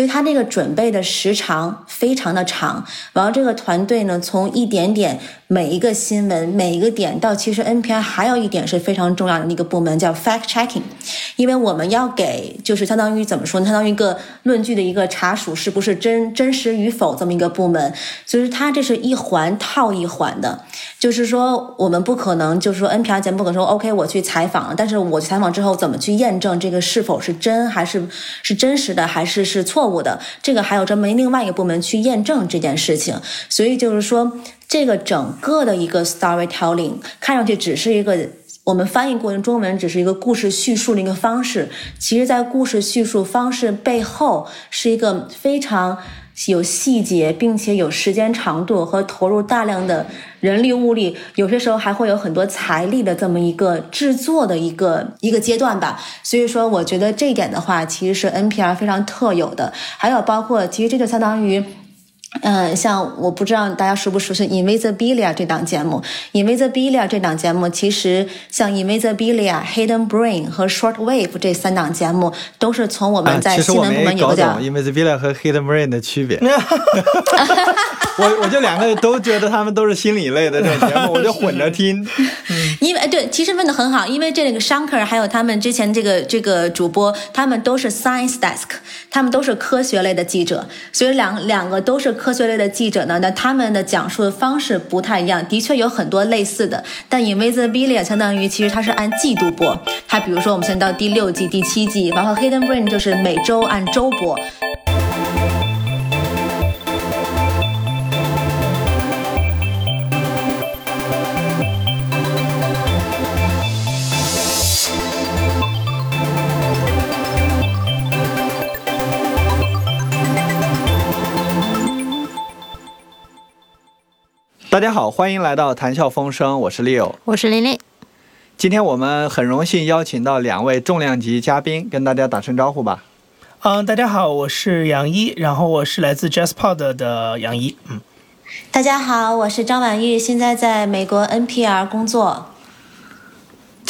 所以他这个准备的时长非常的长，然后这个团队呢，从一点点每一个新闻每一个点到，其实 NPR 还有一点是非常重要的那个部门叫 fact checking，因为我们要给就是相当于怎么说呢，相当于一个论据的一个查属是不是真真实与否这么一个部门，就是它这是一环套一环的，就是说我们不可能就是说 NPR 节目不可能说 OK 我去采访，但是我去采访之后怎么去验证这个是否是真还是是真实的还是是错。误的这个还有专门另外一个部门去验证这件事情，所以就是说，这个整个的一个 storytelling 看上去只是一个我们翻译过程中文只是一个故事叙述的一个方式，其实在故事叙述方式背后是一个非常。有细节，并且有时间长度和投入大量的人力物力，有些时候还会有很多财力的这么一个制作的一个一个阶段吧。所以说，我觉得这一点的话，其实是 NPR 非常特有的。还有包括，其实这就相当于。嗯，像我不知道大家熟不熟悉《Invisibilia》这档节目，《Invisibilia》这档节目其实像《Invisibilia》、《Hidden Brain》和《Short Wave》这三档节目都是从我们在新闻部门有个叫《Invisibilia》和《Hidden Brain》的区别。我我就两个都觉得他们都是心理类的这种节目，我就混着听。因为对，其实问的很好，因为这个 Shanker 还有他们之前这个这个主播，他们都是 Science Desk，他们都是科学类的记者，所以两两个都是科学类的记者呢，那他们的讲述的方式不太一样，的确有很多类似的，但 Invisibilia 相当于其实它是按季度播，它比如说我们现在到第六季、第七季，然后 Hidden Brain 就是每周按周播。大家好，欢迎来到谈笑风生，我是 Leo，我是琳琳。今天我们很荣幸邀请到两位重量级嘉宾，跟大家打声招呼吧。嗯，大家好，我是杨一，然后我是来自 JazzPod 的杨一。嗯，大家好，我是张婉玉，现在在美国 NPR 工作。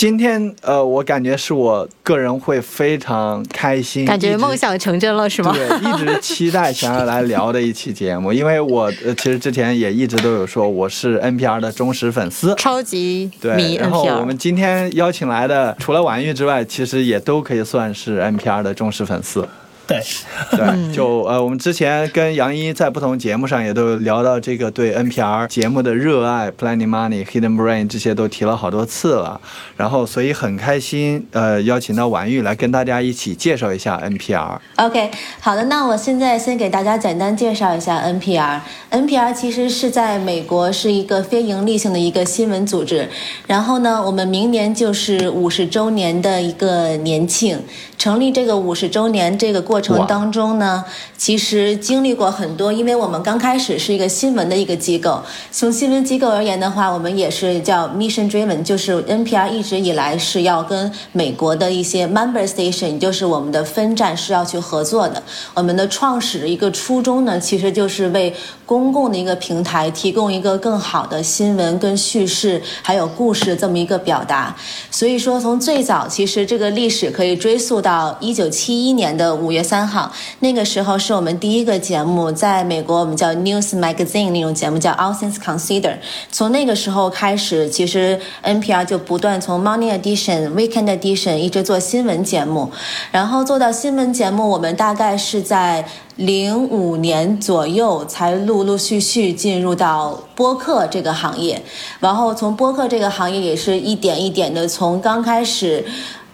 今天，呃，我感觉是我个人会非常开心，感觉梦想成真了，是吗？对，一直期待想要来聊的一期节目，因为我呃，其实之前也一直都有说我是 NPR 的忠实粉丝，超级对。然后我们今天邀请来的，除了婉玉之外，其实也都可以算是 NPR 的忠实粉丝。对，对，就呃，我们之前跟杨一在不同节目上也都聊到这个对 NPR 节目的热爱，Planning Money、Hidden Brain 这些都提了好多次了，然后所以很开心，呃，邀请到婉玉来跟大家一起介绍一下 NPR。OK，好的，那我现在先给大家简单介绍一下 NPR。NPR 其实是在美国是一个非盈利性的一个新闻组织，然后呢，我们明年就是五十周年的一个年庆。成立这个五十周年这个过程当中呢，其实经历过很多，因为我们刚开始是一个新闻的一个机构。从新闻机构而言的话，我们也是叫 mission driven，就是 NPR 一直以来是要跟美国的一些 member station，也就是我们的分站是要去合作的。我们的创始的一个初衷呢，其实就是为公共的一个平台提供一个更好的新闻跟叙事还有故事这么一个表达。所以说，从最早其实这个历史可以追溯到。到一九七一年的五月三号，那个时候是我们第一个节目，在美国我们叫 News Magazine 那种节目叫 All Things Consider。从那个时候开始，其实 NPR 就不断从 Morning Edition、Weekend Edition 一直做新闻节目，然后做到新闻节目，我们大概是在零五年左右才陆陆续续进入到播客这个行业，然后从播客这个行业也是一点一点的从刚开始。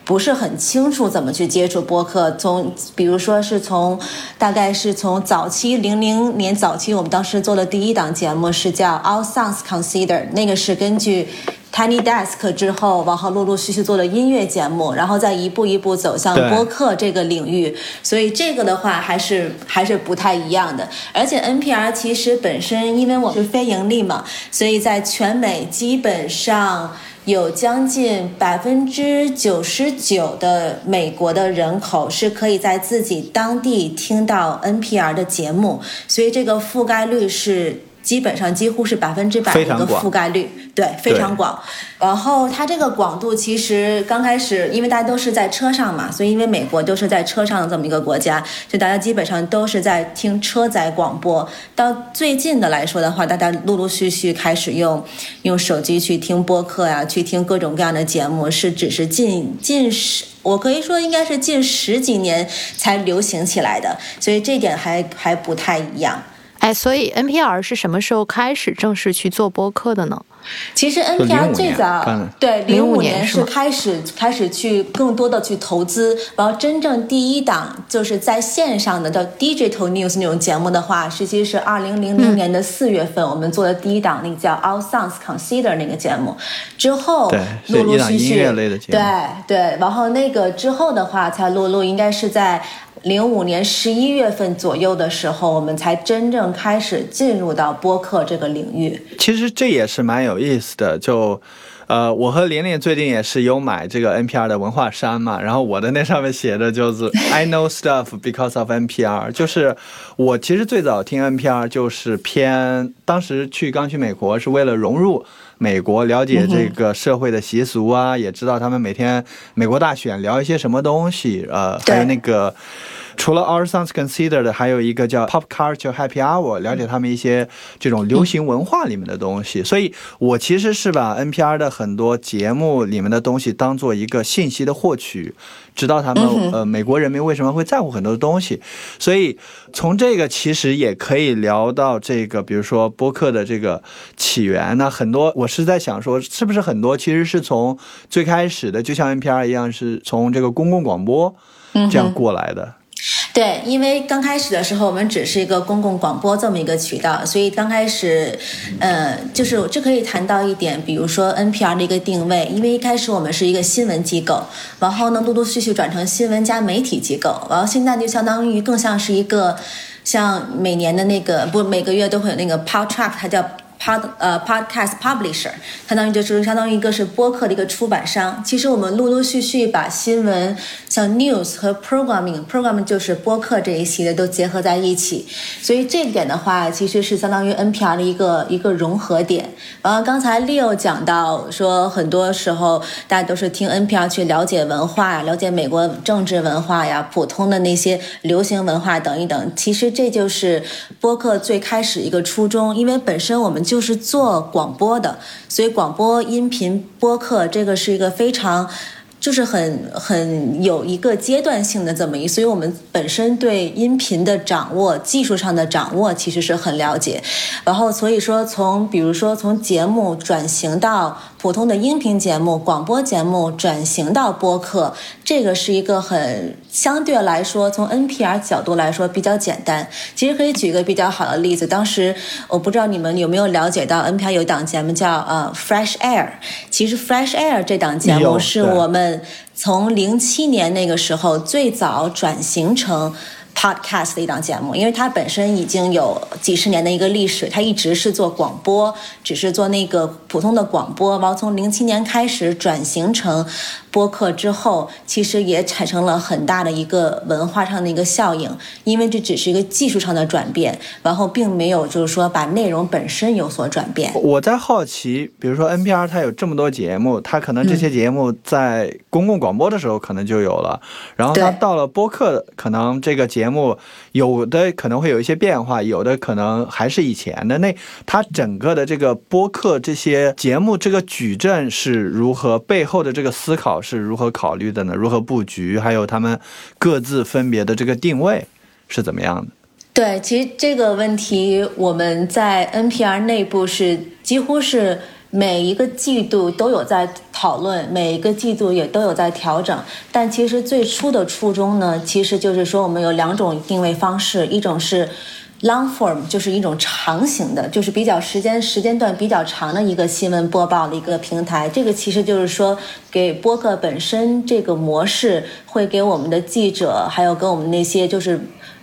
不是很清楚怎么去接触播客，从比如说是从，大概是从早期零零年早期，我们当时做的第一档节目是叫 All Songs Consider，那个是根据 Tiny Desk 之后，然后陆陆续续做的音乐节目，然后再一步一步走向播客这个领域，所以这个的话还是还是不太一样的。而且 NPR 其实本身因为我是非盈利嘛，所以在全美基本上。有将近百分之九十九的美国的人口是可以在自己当地听到 NPR 的节目，所以这个覆盖率是基本上几乎是百分之百的一个覆盖率，对，非常广。然后它这个广度其实刚开始，因为大家都是在车上嘛，所以因为美国都是在车上的这么一个国家，就大家基本上都是在听车载广播。到最近的来说的话，大家陆陆续续开始用用手机去听播客呀，去听各种各样的节目，是只是近近十，我可以说应该是近十几年才流行起来的，所以这点还还不太一样。哎，所以 NPR 是什么时候开始正式去做播客的呢？其实 NPR 最早对零五年是开始开始去更多的去投资，然后真正第一档就是在线上的叫 Digital News 那种节目的话，实际是二零零零年的四月份我们做的第一档那个叫 All Sounds Consider 那个节目，之后陆陆续续对对，然后那个之后的话才陆陆应该是在。零五年十一月份左右的时候，我们才真正开始进入到播客这个领域。其实这也是蛮有意思的。就，呃，我和连连最近也是有买这个 NPR 的文化衫嘛，然后我的那上面写的就是 I know stuff because of NPR。就是我其实最早听 NPR 就是偏，当时去刚去美国是为了融入美国，了解这个社会的习俗啊，也知道他们每天美国大选聊一些什么东西，呃，还有那个。除了 Our Sounds Considered，还有一个叫 Pop Culture Happy Hour，了解他们一些这种流行文化里面的东西。所以我其实是把 NPR 的很多节目里面的东西当做一个信息的获取，知道他们呃美国人民为什么会在乎很多东西。所以从这个其实也可以聊到这个，比如说播客的这个起源那，很多我是在想说，是不是很多其实是从最开始的，就像 NPR 一样，是从这个公共广播这样过来的。对，因为刚开始的时候，我们只是一个公共广播这么一个渠道，所以刚开始，呃，就是这可以谈到一点，比如说 NPR 的一个定位，因为一开始我们是一个新闻机构，然后呢，陆陆续续转成新闻加媒体机构，然后现在就相当于更像是一个，像每年的那个不每个月都会有那个 Pod Track，它叫。Pod 呃，Podcast Publisher，相当于就是相当于一个是播客的一个出版商。其实我们陆陆续续把新闻像 News 和 Programming，Programming 就是播客这一系列都结合在一起。所以这一点的话，其实是相当于 NPR 的一个一个融合点。然后刚才 Leo 讲到说，很多时候大家都是听 NPR 去了解文化呀，了解美国政治文化呀，普通的那些流行文化等一等。其实这就是播客最开始一个初衷，因为本身我们。就是做广播的，所以广播音频播客这个是一个非常。就是很很有一个阶段性的这么一，所以我们本身对音频的掌握、技术上的掌握其实是很了解。然后所以说，从比如说从节目转型到普通的音频节目、广播节目转型到播客，这个是一个很相对来说从 NPR 角度来说比较简单。其实可以举一个比较好的例子，当时我不知道你们有没有了解到 NPR 有一档节目叫呃 Fresh Air，其实 Fresh Air 这档节目是我们。从零七年那个时候，最早转型成。Podcast 的一档节目，因为它本身已经有几十年的一个历史，它一直是做广播，只是做那个普通的广播。然后从零七年开始转型成播客之后，其实也产生了很大的一个文化上的一个效应，因为这只是一个技术上的转变，然后并没有就是说把内容本身有所转变。我在好奇，比如说 NPR 它有这么多节目，它可能这些节目在公共广播的时候可能就有了，然后它到了播客，可能这个节目有的可能会有一些变化，有的可能还是以前的。那它整个的这个播客这些节目，这个矩阵是如何？背后的这个思考是如何考虑的呢？如何布局？还有他们各自分别的这个定位是怎么样的？对，其实这个问题我们在 NPR 内部是几乎是。每一个季度都有在讨论，每一个季度也都有在调整。但其实最初的初衷呢，其实就是说我们有两种定位方式，一种是 long form，就是一种长型的，就是比较时间时间段比较长的一个新闻播报的一个平台。这个其实就是说，给播客本身这个模式，会给我们的记者，还有跟我们那些就是。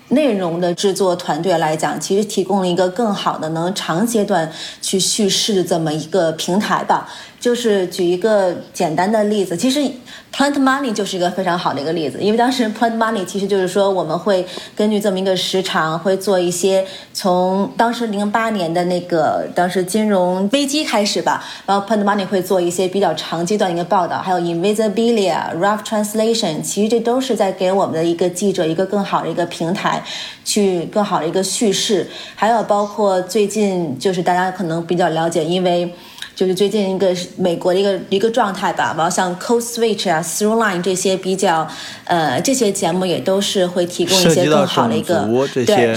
内容的制作团队来讲，其实提供了一个更好的能长阶段去叙事这么一个平台吧。就是举一个简单的例子，其实 Plant Money 就是一个非常好的一个例子，因为当时 Plant Money 其实就是说我们会根据这么一个时长，会做一些从当时零八年的那个当时金融危机开始吧，然后 Plant Money 会做一些比较长阶段的一个报道，还有 Invisibilia、Rough Translation，其实这都是在给我们的一个记者一个更好的一个平台，去更好的一个叙事，还有包括最近就是大家可能比较了解，因为。就是最近一个美国的一个一个状态吧，然后像 Code Switch 啊、Throughline 这些比较，呃，这些节目也都是会提供一些更好的一个对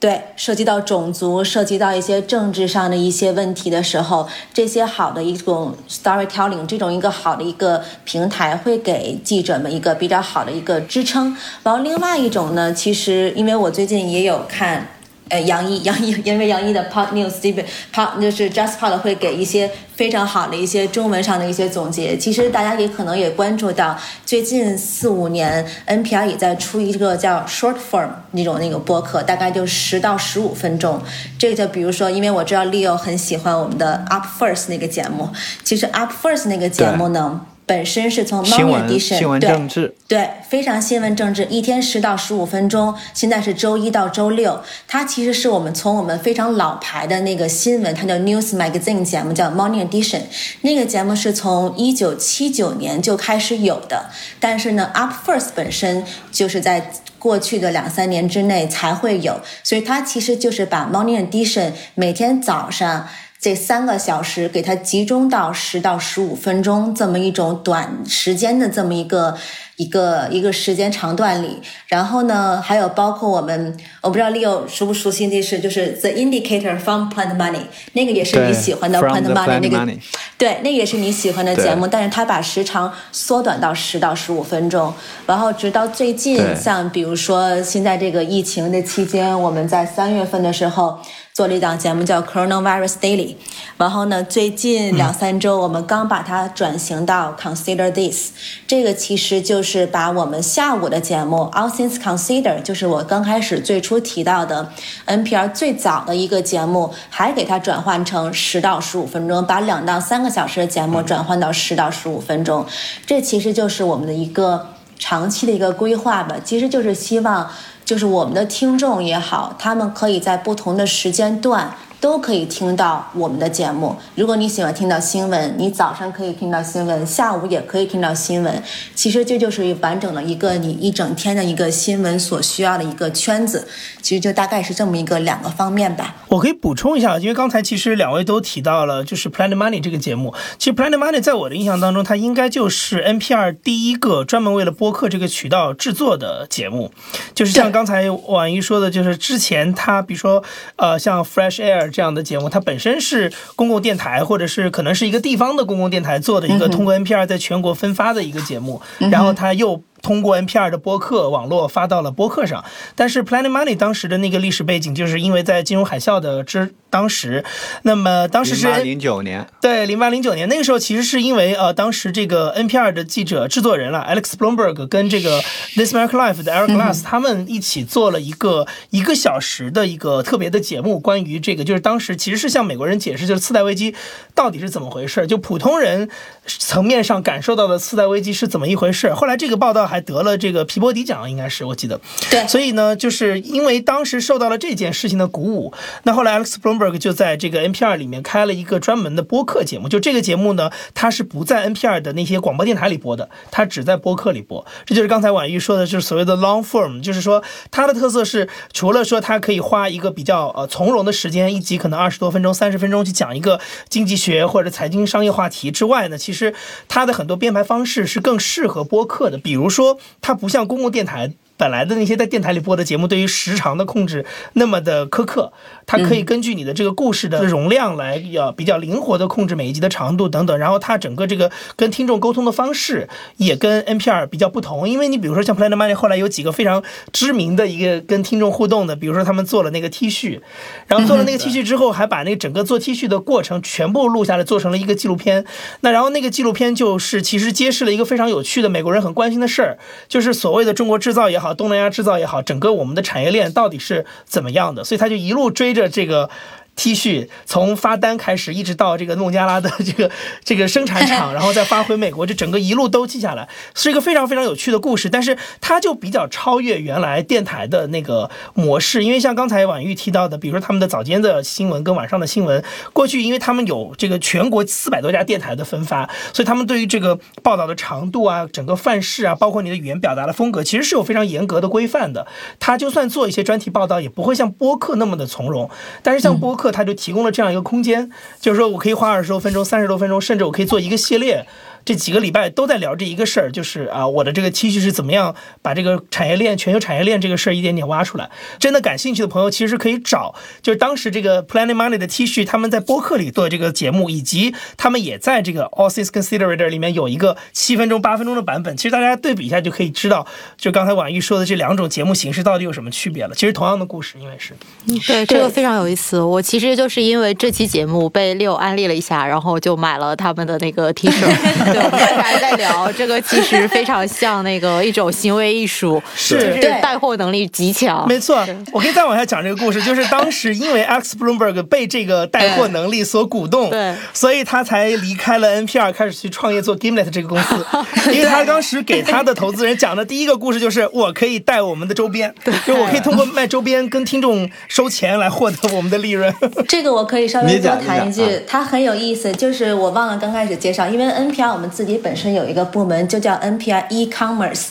对，涉及到种族、涉及到一些政治上的一些问题的时候，这些好的一种 storytelling 这种一个好的一个平台会给记者们一个比较好的一个支撑。然后另外一种呢，其实因为我最近也有看。呃，杨一，杨一，因为杨一的 Pod News 这边 Pod 就是 Just Pod 会给一些非常好的一些中文上的一些总结。其实大家也可能也关注到，最近四五年 NPR 也在出一个叫 Short Form 那种那个播客，大概就十到十五分钟。这个就比如说，因为我知道 Leo 很喜欢我们的 Up First 那个节目，其实 Up First 那个节目呢。本身是从 Morning Edition 对对非常新闻政治，一天十到十五分钟。现在是周一到周六，它其实是我们从我们非常老牌的那个新闻，它叫 News Magazine 节目，叫 Morning Edition。那个节目是从一九七九年就开始有的，但是呢，Up First 本身就是在过去的两三年之内才会有，所以它其实就是把 Morning Edition 每天早上。这三个小时给它集中到十到十五分钟这么一种短时间的这么一个一个一个时间长段里，然后呢，还有包括我们，我不知道 Leo 熟不熟悉那是就是 The Indicator from Plant Money，那个也是你喜欢的 Plant Money 那个，对，那个也是你喜欢的节目，但是它把时长缩短到十到十五分钟，然后直到最近，像比如说现在这个疫情的期间，我们在三月份的时候。做了一档节目叫 Coronavirus Daily，然后呢，最近两三周我们刚把它转型到 Consider This，这个其实就是把我们下午的节目 All Things Consider，就是我刚开始最初提到的 NPR 最早的一个节目，还给它转换成十到十五分钟，把两到三个小时的节目转换到十到十五分钟，这其实就是我们的一个长期的一个规划吧，其实就是希望。就是我们的听众也好，他们可以在不同的时间段。都可以听到我们的节目。如果你喜欢听到新闻，你早上可以听到新闻，下午也可以听到新闻。其实这就是完整的一个你一整天的一个新闻所需要的一个圈子。其实就大概是这么一个两个方面吧。我可以补充一下，因为刚才其实两位都提到了，就是 Planet Money 这个节目。其实 Planet Money 在我的印象当中，它应该就是 NPR 第一个专门为了播客这个渠道制作的节目。就是像刚才婉瑜说的，就是之前它比如说呃像 Fresh Air。这样的节目，它本身是公共电台，或者是可能是一个地方的公共电台做的一个通过 NPR 在全国分发的一个节目，然后它又。通过 NPR 的播客网络发到了播客上，但是 Planet Money 当时的那个历史背景，就是因为在金融海啸的之当时，那么当时是零九年，对，零八零九年那个时候，其实是因为呃，当时这个 NPR 的记者制作人了，Alex Bloomberg 跟这个 This American Life 的 Eric Glass 他们一起做了一个一个小时的一个特别的节目，关于这个就是当时其实是向美国人解释，就是次贷危机到底是怎么回事，就普通人层面上感受到的次贷危机是怎么一回事。后来这个报道。还得了这个皮博迪奖，应该是我记得。对，所以呢，就是因为当时受到了这件事情的鼓舞，那后来 Alex Bloomberg 就在这个 NPR 里面开了一个专门的播客节目。就这个节目呢，它是不在 NPR 的那些广播电台里播的，它只在播客里播。这就是刚才婉玉说的，就是所谓的 long form，就是说它的特色是，除了说它可以花一个比较呃从容的时间，一集可能二十多分钟、三十分钟去讲一个经济学或者财经商业话题之外呢，其实它的很多编排方式是更适合播客的，比如说。说它不像公共电台。本来的那些在电台里播的节目，对于时长的控制那么的苛刻，它可以根据你的这个故事的容量来，要比较灵活的控制每一集的长度等等。然后它整个这个跟听众沟通的方式也跟 NPR 比较不同，因为你比如说像 Planet Money 后来有几个非常知名的一个跟听众互动的，比如说他们做了那个 T 恤，然后做了那个 T 恤之后，还把那个整个做 T 恤的过程全部录下来，做成了一个纪录片。那然后那个纪录片就是其实揭示了一个非常有趣的美国人很关心的事儿，就是所谓的中国制造也好。好，东南亚制造也好，整个我们的产业链到底是怎么样的？所以他就一路追着这个 T 恤，从发单开始，一直到这个孟加拉的这个这个生产厂，然后再发回美国，这整个一路都记下来，是一个非常非常有趣的故事。但是它就比较超越原来电台的那个模式，因为像刚才婉玉提到的，比如说他们的早间的新闻跟晚上的新闻，过去因为他们有这个全国四百多家电台的分发，所以他们对于这个报道的长度啊、整个范式啊，包括你的语言表达的风格，其实是有非常严格的规范的。他就算做一些专题报道，也不会像播客那么的从容。但是像播客，他就提供了这样一个空间，就是说我可以花二十多分钟、三十多分钟，甚至我可以做一个系列。这几个礼拜都在聊这一个事儿，就是啊，我的这个 T 恤是怎么样把这个产业链、全球产业链这个事儿一点点挖出来。真的感兴趣的朋友，其实可以找，就是当时这个 Planet Money 的 T 恤，他们在播客里做这个节目，以及他们也在这个 All Things Considered 里面有一个七分钟、八分钟的版本。其实大家对比一下就可以知道，就刚才婉玉说的这两种节目形式到底有什么区别了。其实同样的故事，因为是对这个非常有意思。我其实就是因为这期节目被六安利了一下，然后就买了他们的那个 T 恤。对，我们还在聊 这个，其实非常像那个一种行为艺术，是就是带货能力极强。没错，我可以再往下讲这个故事，就是当时因为 Alex Bloomberg 被这个带货能力所鼓动，对，所以他才离开了 NPR，开始去创业做 Gimlet 这个公司。因为他当时给他的投资人讲的第一个故事就是我可以带我们的周边，就我可以通过卖周边跟听众收钱来获得我们的利润。这个我可以稍微多谈一句你讲啊，它很有意思。就是我忘了刚开始介绍，因为 NPR 我们自己本身有一个部门，就叫 NPR e-commerce。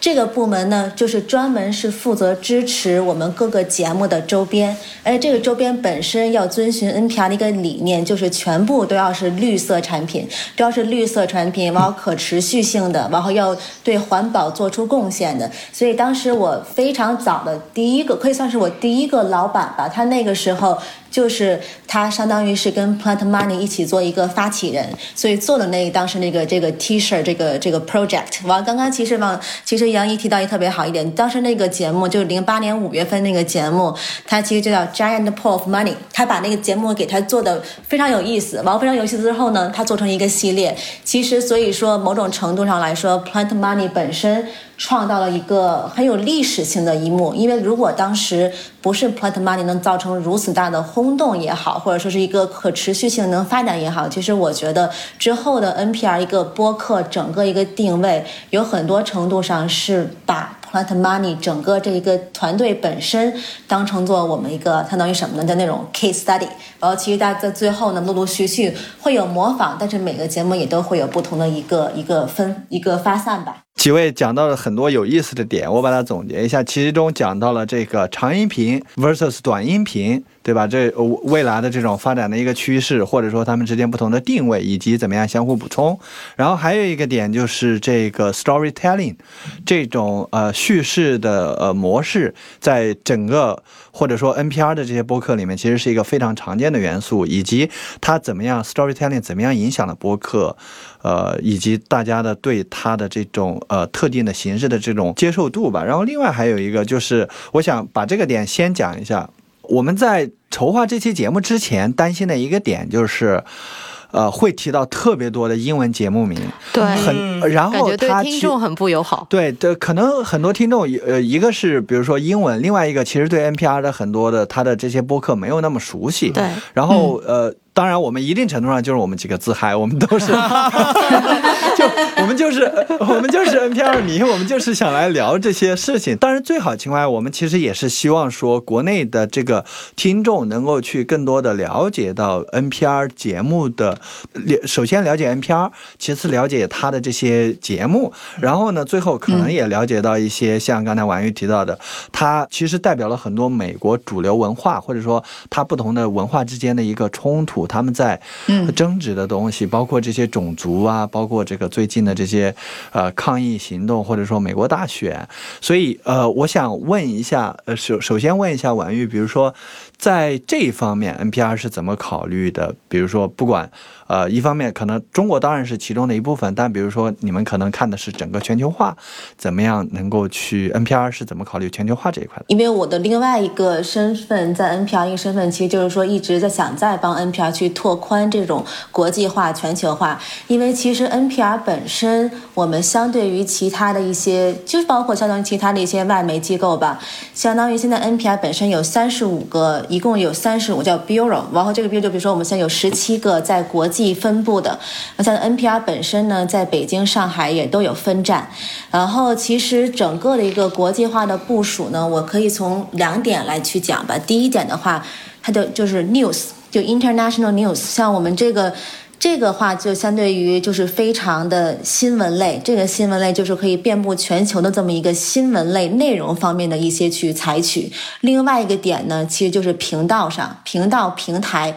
这个部门呢，就是专门是负责支持我们各个节目的周边，而这个周边本身要遵循 NPR 的一个理念，就是全部都要是绿色产品，都要是绿色产品，然后可持续性的，然后要对环保做出贡献的。所以当时我非常早的第一个，可以算是我第一个老板吧，他那个时候。就是他相当于是跟 Plant Money 一起做一个发起人，所以做的那当时那个这个 T 恤这个这个 project。完，刚刚其实往其实杨怡提到也特别好一点，当时那个节目就是零八年五月份那个节目，他其实就叫 Giant Pool of Money。他把那个节目给他做的非常有意思，完非常有意思之后呢，他做成一个系列。其实所以说某种程度上来说，Plant Money 本身。创造了一个很有历史性的一幕，因为如果当时不是 Plant Money 能造成如此大的轰动也好，或者说是一个可持续性能发展也好，其实我觉得之后的 NPR 一个播客整个一个定位，有很多程度上是把 Plant Money 整个这一个团队本身当成做我们一个相当于什么呢？的那种 case study，然后其实大家在最后呢陆陆续续会有模仿，但是每个节目也都会有不同的一个一个分一个发散吧。几位讲到了很多有意思的点，我把它总结一下，其中讲到了这个长音频 versus 短音频，对吧？这未来的这种发展的一个趋势，或者说他们之间不同的定位，以及怎么样相互补充。然后还有一个点就是这个 storytelling 这种呃叙事的呃模式，在整个或者说 NPR 的这些播客里面，其实是一个非常常见的元素，以及它怎么样 storytelling 怎么样影响了播客。呃，以及大家的对它的这种呃特定的形式的这种接受度吧。然后另外还有一个就是，我想把这个点先讲一下。我们在筹划这期节目之前，担心的一个点就是，呃，会提到特别多的英文节目名，对，很，然后他听众很不友好。对对，可能很多听众，呃，一个是比如说英文，另外一个其实对 NPR 的很多的他的这些播客没有那么熟悉。对，然后呃，当然我们一定程度上就是我们几个自嗨，我们都是，就我们就是我们就是 NPR 迷，我们就是想来聊这些事情。当然，最好情况下，我们其实也是希望说，国内的这个听众能够去更多的了解到 NPR 节目的，了首先了解 NPR，其次了解它的这些节目，然后呢，最后可能也了解到一些像刚才婉玉提到的，它其实代表了很多美国主流文化，或者说它不同的文化之间的一个冲突，他们在争执的东西，包括这些种族啊，包括这个最近的这些呃抗议行动，或者说美国大选，所以呃，我想问一下，呃，首首先问一下婉玉，比如说在这一方面，NPR 是怎么考虑的？比如说，不管呃，一方面可能中国当然是其中的一部分，但比如说你们可能看的是整个全球化，怎么样能够去 NPR 是怎么考虑全球化这一块的？因为我的另外一个身份在 NPR 一个身份，其实就是说一直在想再帮 NPR 去拓宽这种国际化、全球化。因为其实 NPR 本身，我们相对于其他的一些，就是包括相当于其他的一些外媒机构吧，相当于现在 NPR 本身有三十五个，一共有三十五叫 bureau，然后这个 bureau 就比如说我们现在有十七个在国际分布的，那像 NPR 本身呢，在北京、上海也都有分站。然后其实整个的一个国际化的部署呢，我可以从两点来去讲吧。第一点的话，它的就是 news，就 international news，像我们这个。这个话就相对于就是非常的新闻类，这个新闻类就是可以遍布全球的这么一个新闻类内容方面的一些去采取。另外一个点呢，其实就是频道上频道平台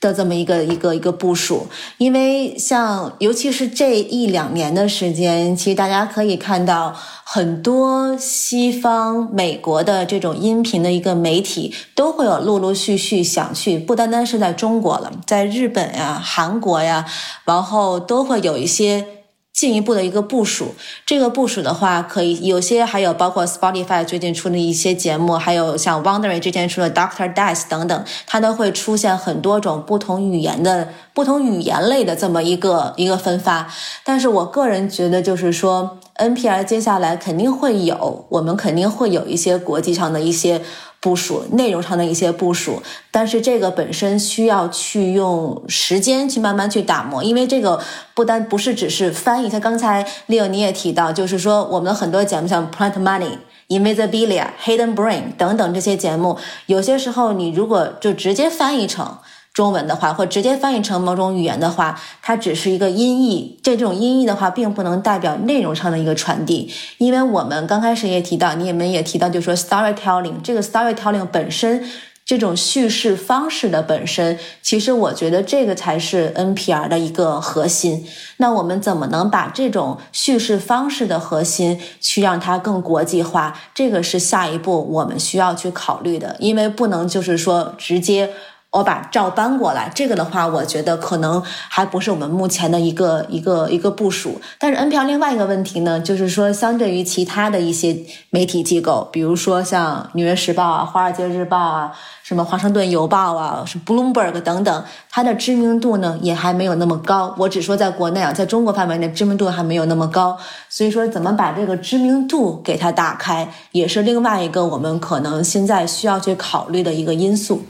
的这么一个一个一个部署。因为像尤其是这一两年的时间，其实大家可以看到。很多西方、美国的这种音频的一个媒体，都会有陆陆续续想去，不单单是在中国了，在日本呀、韩国呀，然后都会有一些。进一步的一个部署，这个部署的话，可以有些还有包括 Spotify 最近出的一些节目，还有像 Wondering 之前出的 Doctor Death 等等，它都会出现很多种不同语言的不同语言类的这么一个一个分发。但是我个人觉得，就是说 NPR 接下来肯定会有，我们肯定会有一些国际上的一些。部署内容上的一些部署，但是这个本身需要去用时间去慢慢去打磨，因为这个不单不是只是翻译。像刚才 Leo 你也提到，就是说我们很多节目像 Plant Money、Invisibilia、Hidden Brain 等等这些节目，有些时候你如果就直接翻译成。中文的话，或直接翻译成某种语言的话，它只是一个音译。这种音译的话，并不能代表内容上的一个传递。因为我们刚开始也提到，你们也提到，就是说 storytelling 这个 storytelling 本身这种叙事方式的本身，其实我觉得这个才是 NPR 的一个核心。那我们怎么能把这种叙事方式的核心去让它更国际化？这个是下一步我们需要去考虑的，因为不能就是说直接。我把照搬过来，这个的话，我觉得可能还不是我们目前的一个一个一个部署。但是 NPR 另外一个问题呢，就是说，相对于其他的一些媒体机构，比如说像《纽约时报》啊、《华尔街日报》啊、什么《华盛顿邮报》啊、是 Bloomberg 等等，它的知名度呢也还没有那么高。我只说在国内啊，在中国范围内知名度还没有那么高。所以说，怎么把这个知名度给它打开，也是另外一个我们可能现在需要去考虑的一个因素。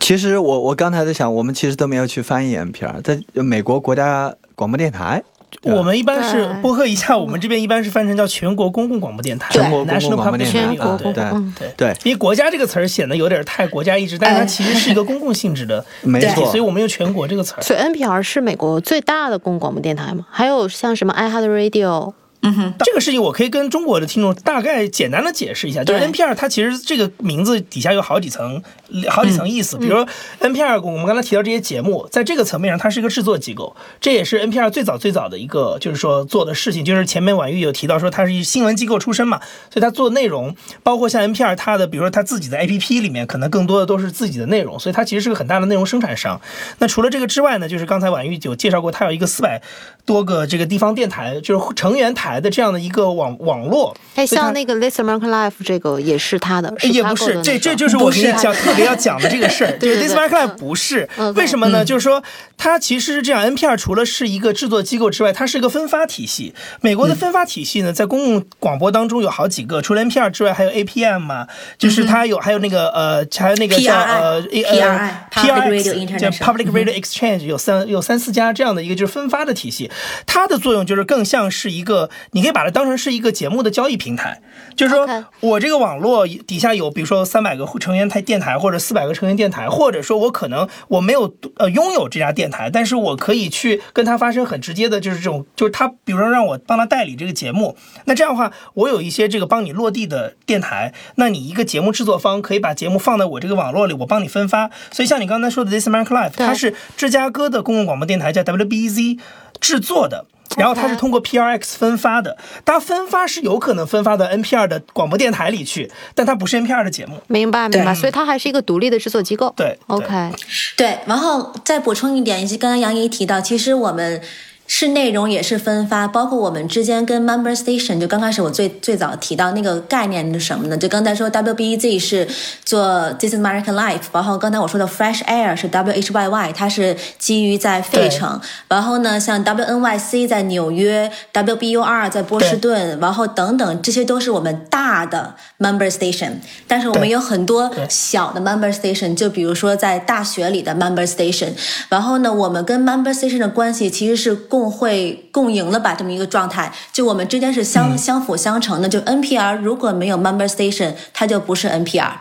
其实我我刚才在想，我们其实都没有去翻译 NPR，在美国国家广播电台，我们一般是播客一下，我们这边一般是翻成叫全国公共广播电台，全国公共广播电台，对对对，因为国家这个词儿显得有点太国家意志，但是它其实是一个公共性质的，没错，所以我们用全国这个词儿。所以 NPR 是美国最大的公共广播电台吗？还有像什么 iHeart Radio？嗯哼，这个事情我可以跟中国的听众大概简单的解释一下，就是 NPR 它其实这个名字底下有好几层，好几层意思。比如说 NPR，我们刚才提到这些节目，在这个层面上，它是一个制作机构，这也是 NPR 最早最早的一个就是说做的事情。就是前面婉玉有提到说，它是一新闻机构出身嘛，所以它做内容，包括像 NPR 它的，比如说它自己的 APP 里面，可能更多的都是自己的内容，所以它其实是个很大的内容生产商。那除了这个之外呢，就是刚才婉玉有介绍过，它有一个四百多个这个地方电台，就是成员台的这样的一个。网网络，哎，像那个《This American Life》这个也是他的，也不是，这这就是我跟你讲特别要讲的这个事儿。对，《This American Life》不是，为什么呢？就是说，它其实是这样，NPR 除了是一个制作机构之外，它是一个分发体系。美国的分发体系呢，在公共广播当中有好几个，除了 NPR 之外，还有 APM 嘛，就是它有，还有那个呃，还有那个叫呃，PRX 叫 Public Radio Exchange，有三有三四家这样的一个就是分发的体系。它的作用就是更像是一个，你可以把它当成。是一个节目的交易平台，就是说我这个网络底下有，比如说三百个成员台电台，或者四百个成员电台，或者说我可能我没有呃拥有这家电台，但是我可以去跟他发生很直接的，就是这种，就是他比如说让我帮他代理这个节目，那这样的话，我有一些这个帮你落地的电台，那你一个节目制作方可以把节目放在我这个网络里，我帮你分发。所以像你刚才说的 This American Life，它是芝加哥的公共广播电台叫 WBZ 制作的。然后它是通过 PRX 分发的，它分发是有可能分发到 NPR 的广播电台里去，但它不是 NPR 的节目。明白，明白。所以它还是一个独立的制作机构。对，OK。对，然后再补充一点，以及刚刚杨怡提到，其实我们是内容也是分发，包括我们之间跟 Member Station，就刚开始我最最早提到那个概念是什么呢？就刚才说 WBEZ 是做 This American Life，然后刚才我说的 Fresh Air 是 WHYY，它是基于在费城，然后呢像 WNYC 在纽约，WBUR 在波士顿，然后等等，这些都是我们大的 Member Station，但是我们有很多小的 Member Station，就比如说在大学里的 Member Station，然后呢我们跟 Member Station 的关系其实是。共会共赢了吧，这么一个状态，就我们之间是相相辅相成的。就 NPR 如果没有 Member Station，它就不是 NPR。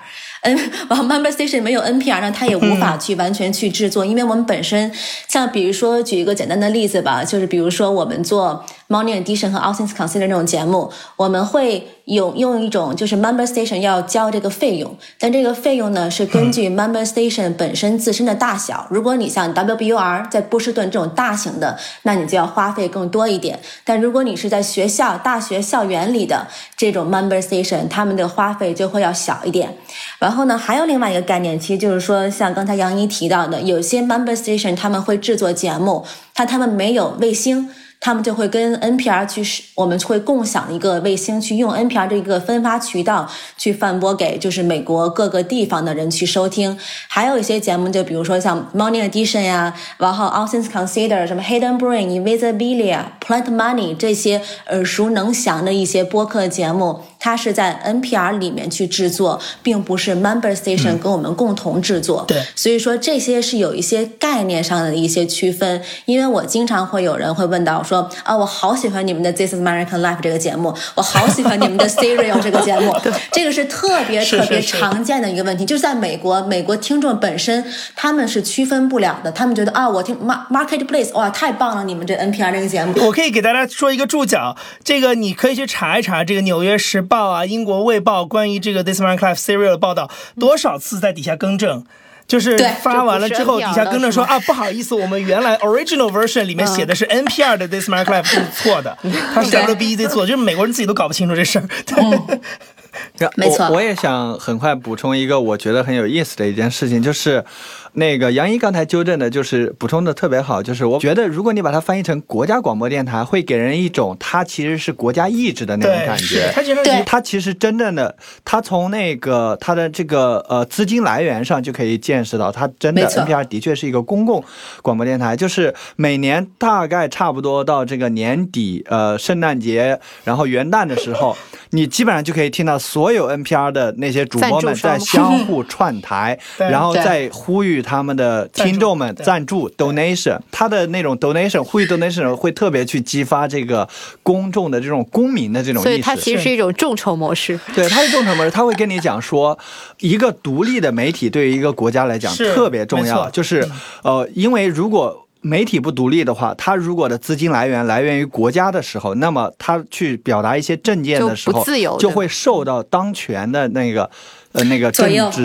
嗯然后 Member Station 没有 NPR 呢，它也无法去完全去制作，因为我们本身像比如说举一个简单的例子吧，就是比如说我们做 Morning Edition 和 All Things Considered 那种节目，我们会。用用一种就是 member station 要交这个费用，但这个费用呢是根据 member station 本身自身的大小。如果你像 WBUR 在波士顿这种大型的，那你就要花费更多一点。但如果你是在学校、大学校园里的这种 member station，他们的花费就会要小一点。然后呢，还有另外一个概念，其实就是说，像刚才杨一提到的，有些 member station 他们会制作节目，但他们没有卫星。他们就会跟 NPR 去，我们会共享一个卫星，去用 NPR 这个分发渠道去贩播给就是美国各个地方的人去收听。还有一些节目，就比如说像 Morning Edition 呀，然后 All Things Considered，什么 Hidden Brain、Invisibilia、Plant Money 这些耳熟能详的一些播客节目。它是在 NPR 里面去制作，并不是 Member Station 跟我们共同制作。对，所以说这些是有一些概念上的一些区分。因为我经常会有人会问到说啊，我好喜欢你们的 This is American Life 这个节目，我好喜欢你们的 Serial 这个节目。这个是特别特别常见的一个问题，就是在美国，美国听众本身他们是区分不了的，他们觉得啊，我听 Marketplace，哇，太棒了，你们这 NPR 这个节目。我可以给大家说一个注脚，这个你可以去查一查这个《纽约时报》。报啊！英国卫报关于这个 This Man Clive Serial 的报道，多少次在底下更正，就是发完了之后底下更正说啊，不好意思，我们原来 original version 里面写的是 NPR 的 This Man Clive 是错的，他是 WBEZ 错，就是美国人自己都搞不清楚这事儿。没错，我也想很快补充一个我觉得很有意思的一件事情，就是。那个杨一刚才纠正的，就是补充的特别好，就是我觉得如果你把它翻译成国家广播电台，会给人一种它其实是国家意志的那种感觉。它其实它其实真正的，它从那个它的这个呃资金来源上就可以见识到，它真的 NPR 的确是一个公共广播电台，就是每年大概差不多到这个年底，呃圣诞节，然后元旦的时候，你基本上就可以听到所有 NPR 的那些主播们在相互串台，然后再呼吁。他们的听众们赞助 donation，他的那种 donation 呼吁 donation 会特别去激发这个公众的这种公民的这种意识，所以它其实是一种众筹模式。对，它是众筹模式，他会跟你讲说，一个独立的媒体对于一个国家来讲特别重要，就是呃，因为如果。媒体不独立的话，他如果的资金来源来源于国家的时候，那么他去表达一些政见的时候，不自由就会受到当权的那个呃那个。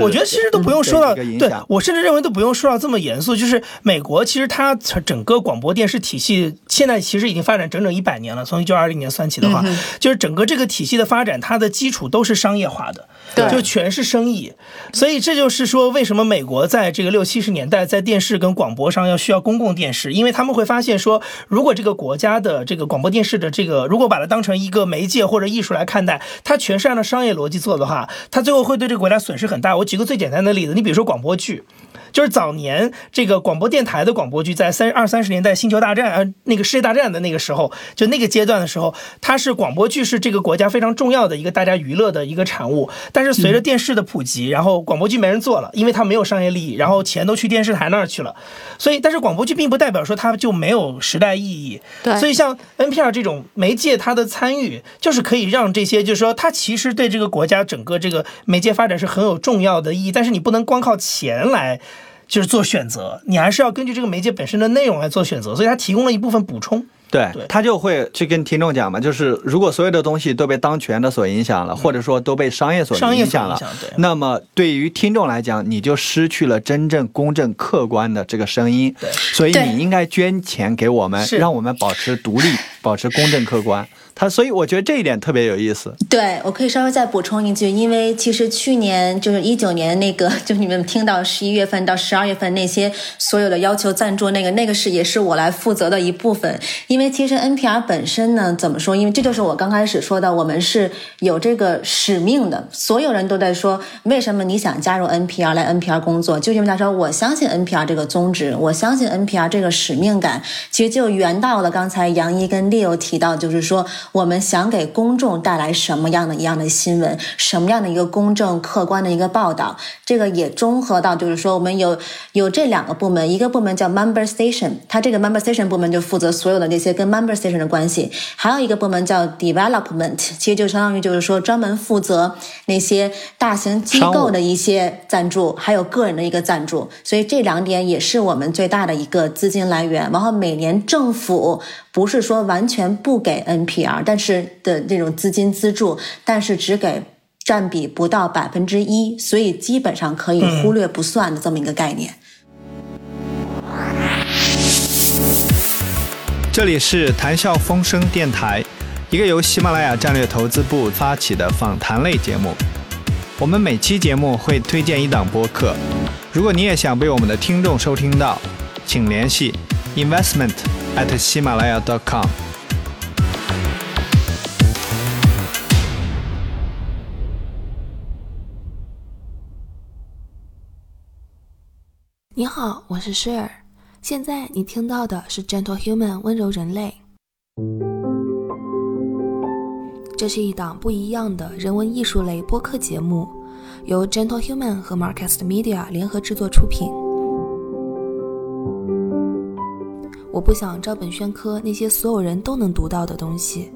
我觉得其实都不用说到，对我甚至认为都不用说到这么严肃。就是美国其实它整个广播电视体系现在其实已经发展整整一百年了，从一九二零年算起的话，就是整个这个体系的发展，它的基础都是商业化的。就全是生意，所以这就是说，为什么美国在这个六七十年代在电视跟广播上要需要公共电视，因为他们会发现说，如果这个国家的这个广播电视的这个，如果把它当成一个媒介或者艺术来看待，它全是按照商业逻辑做的话，它最后会对这个国家损失很大。我举个最简单的例子，你比如说广播剧。就是早年这个广播电台的广播剧，在三二三十年代《星球大战》呃那个世界大战的那个时候，就那个阶段的时候，它是广播剧是这个国家非常重要的一个大家娱乐的一个产物。但是随着电视的普及，然后广播剧没人做了，因为它没有商业利益，然后钱都去电视台那儿去了。所以，但是广播剧并不代表说它就没有时代意义。对。所以像 NPR 这种媒介，它的参与就是可以让这些，就是说它其实对这个国家整个这个媒介发展是很有重要的意义。但是你不能光靠钱来。就是做选择，你还是要根据这个媒介本身的内容来做选择，所以它提供了一部分补充。对，他就会去跟听众讲嘛，就是如果所有的东西都被当权的所影响了，或者说都被商业所影响了，那么对于听众来讲，你就失去了真正公正客观的这个声音。对，所以你应该捐钱给我们，让我们保持独立，保持公正客观。他所以我觉得这一点特别有意思。对我可以稍微再补充一句，因为其实去年就是一九年那个，就你们听到十一月份到十二月份那些所有的要求赞助那个，那个是也是我来负责的一部分。因为其实 NPR 本身呢，怎么说？因为这就是我刚开始说的，我们是有这个使命的。所有人都在说，为什么你想加入 NPR 来 NPR 工作？就因为他说，我相信 NPR 这个宗旨，我相信 NPR 这个使命感，其实就圆到了刚才杨一跟 Leo 提到，就是说。我们想给公众带来什么样的一样的新闻，什么样的一个公正客观的一个报道？这个也综合到，就是说我们有有这两个部门，一个部门叫 Member Station，它这个 Member Station 部门就负责所有的那些跟 Member Station 的关系；还有一个部门叫 Development，其实就相当于就是说专门负责那些大型机构的一些赞助，还有个人的一个赞助。所以这两点也是我们最大的一个资金来源。然后每年政府。不是说完全不给 NPR，但是的这种资金资助，但是只给占比不到百分之一，所以基本上可以忽略不算的这么一个概念。这里是谈笑风生电台，一个由喜马拉雅战略投资部发起的访谈类节目。我们每期节目会推荐一档播客，如果你也想被我们的听众收听到，请联系 investment。at 喜马拉雅 .com。你好，我是诗尔。现在你听到的是《Gentle Human》温柔人类。这是一档不一样的人文艺术类播客节目，由 Gentle Human 和 Marcast Media 联合制作出品。我不想照本宣科那些所有人都能读到的东西，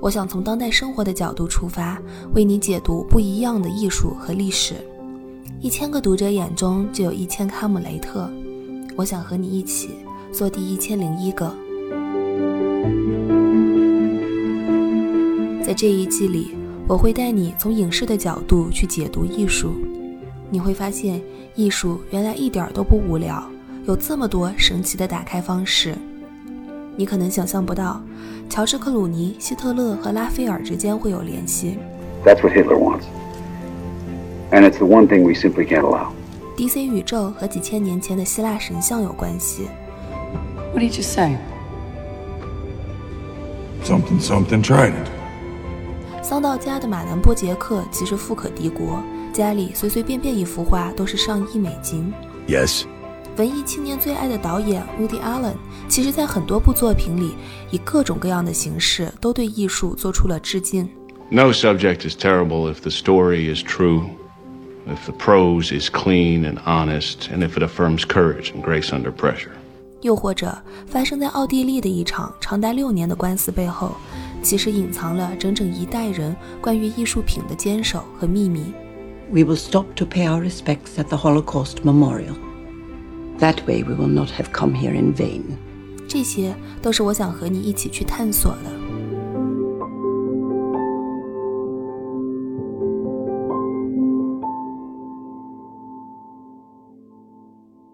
我想从当代生活的角度出发，为你解读不一样的艺术和历史。一千个读者眼中就有一千个哈姆雷特，我想和你一起做第一千零一个。在这一季里，我会带你从影视的角度去解读艺术，你会发现艺术原来一点都不无聊。有这么多神奇的打开方式，你可能想象不到，乔治·克鲁尼、希特勒和拉斐尔之间会有联系。That's what Hitler wants, and it's the one thing we simply can't allow. DC 宇宙和几千年前的希腊神像有关系。What did you say? Something, something, tried it. 桑道家的马南波杰克其实富可敌国，家里随随便便一幅画都是上亿美金。Yes. 文艺青年最爱的导演 Woody Allen，其实在很多部作品里，以各种各样的形式都对艺术做出了致敬。No subject is terrible if the story is true, if the prose is clean and honest, and if it affirms courage and grace under pressure. 又或者，发生在奥地利的一场长达六年的官司背后，其实隐藏了整整一代人关于艺术品的坚守和秘密。We will stop to pay our respects at the Holocaust Memorial. That way we will not have come here in vain. 这些都是我想和你一起去探索的。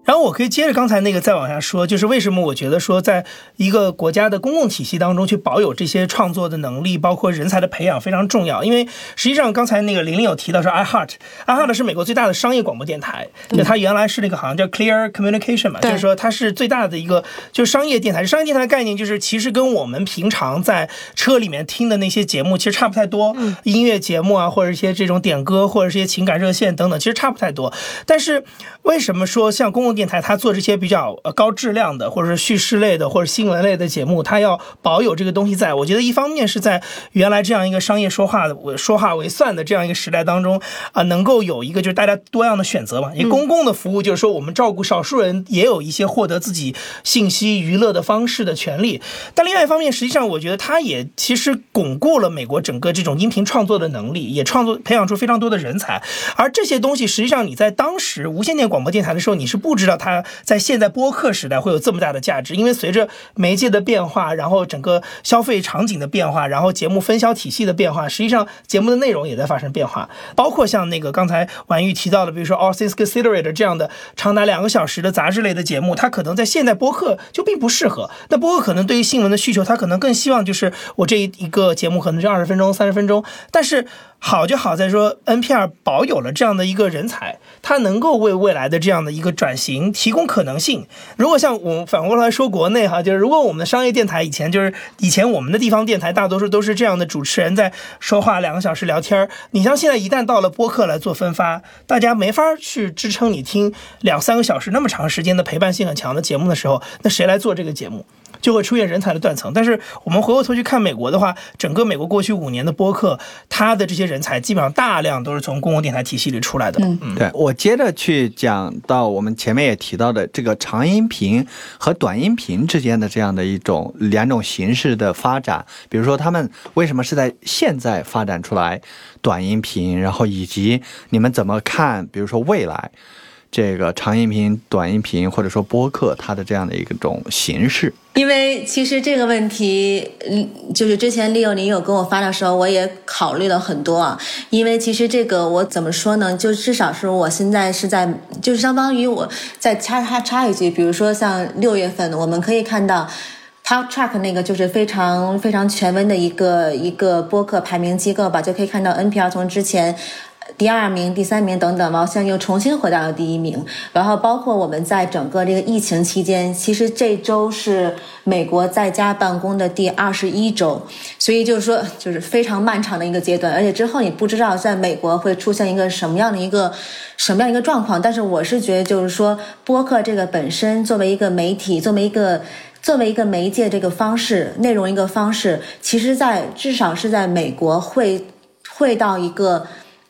然后我可以接着刚才那个再往下说，就是为什么我觉得说，在一个国家的公共体系当中去保有这些创作的能力，包括人才的培养非常重要。因为实际上刚才那个玲玲有提到说，iHeart，iHeart 是美国最大的商业广播电台，就它原来是那个好像叫 Clear Communication 嘛，就是说它是最大的一个就是商业电台。商业电台的概念就是其实跟我们平常在车里面听的那些节目其实差不太多，音乐节目啊，或者一些这种点歌，或者是一些情感热线等等，其实差不太多。但是为什么说像公共电台，它做这些比较呃高质量的，或者是叙事类的，或者新闻类的节目，它要保有这个东西在。我觉得一方面是在原来这样一个商业说话的说话为算的这样一个时代当中啊，能够有一个就是大家多样的选择嘛。因为公共的服务就是说我们照顾少数人也有一些获得自己信息娱乐的方式的权利。但另外一方面，实际上我觉得它也其实巩固了美国整个这种音频创作的能力，也创作培养出非常多的人才。而这些东西实际上你在当时无线电广播电台的时候，你是不知。道它在现在播客时代会有这么大的价值，因为随着媒介的变化，然后整个消费场景的变化，然后节目分销体系的变化，实际上节目的内容也在发生变化。包括像那个刚才婉玉提到的，比如说 All Things Considered 这样的长达两个小时的杂志类的节目，它可能在现在播客就并不适合。那播客可能对于新闻的需求，它可能更希望就是我这一一个节目可能就二十分钟、三十分钟，但是。好就好在说，NPR 保有了这样的一个人才，它能够为未来的这样的一个转型提供可能性。如果像我们反过来说国内哈，就是如果我们的商业电台以前就是以前我们的地方电台大多数都是这样的主持人在说话两个小时聊天儿，你像现在一旦到了播客来做分发，大家没法去支撑你听两三个小时那么长时间的陪伴性很强的节目的时候，那谁来做这个节目？就会出现人才的断层。但是我们回过头去看美国的话，整个美国过去五年的播客，它的这些人才基本上大量都是从公共电台体系里出来的。嗯嗯，对我接着去讲到我们前面也提到的这个长音频和短音频之间的这样的一种两种形式的发展，比如说他们为什么是在现在发展出来短音频，然后以及你们怎么看，比如说未来。这个长音频、短音频，或者说播客，它的这样的一种形式。因为其实这个问题，嗯，就是之前 Leo 你有跟我发的时候，我也考虑了很多啊。因为其实这个我怎么说呢？就至少是我现在是在，就是相当于我再插插插一句，比如说像六月份，我们可以看到 Talk Track 那个就是非常非常权威的一个一个播客排名机构吧，就可以看到 NPR 从之前。第二名、第三名等等，然后现在又重新回到了第一名。然后包括我们在整个这个疫情期间，其实这周是美国在家办公的第二十一周，所以就是说，就是非常漫长的一个阶段。而且之后你不知道在美国会出现一个什么样的一个什么样一个状况。但是我是觉得，就是说播客这个本身作为一个媒体，作为一个作为一个媒介这个方式，内容一个方式，其实在至少是在美国会会到一个。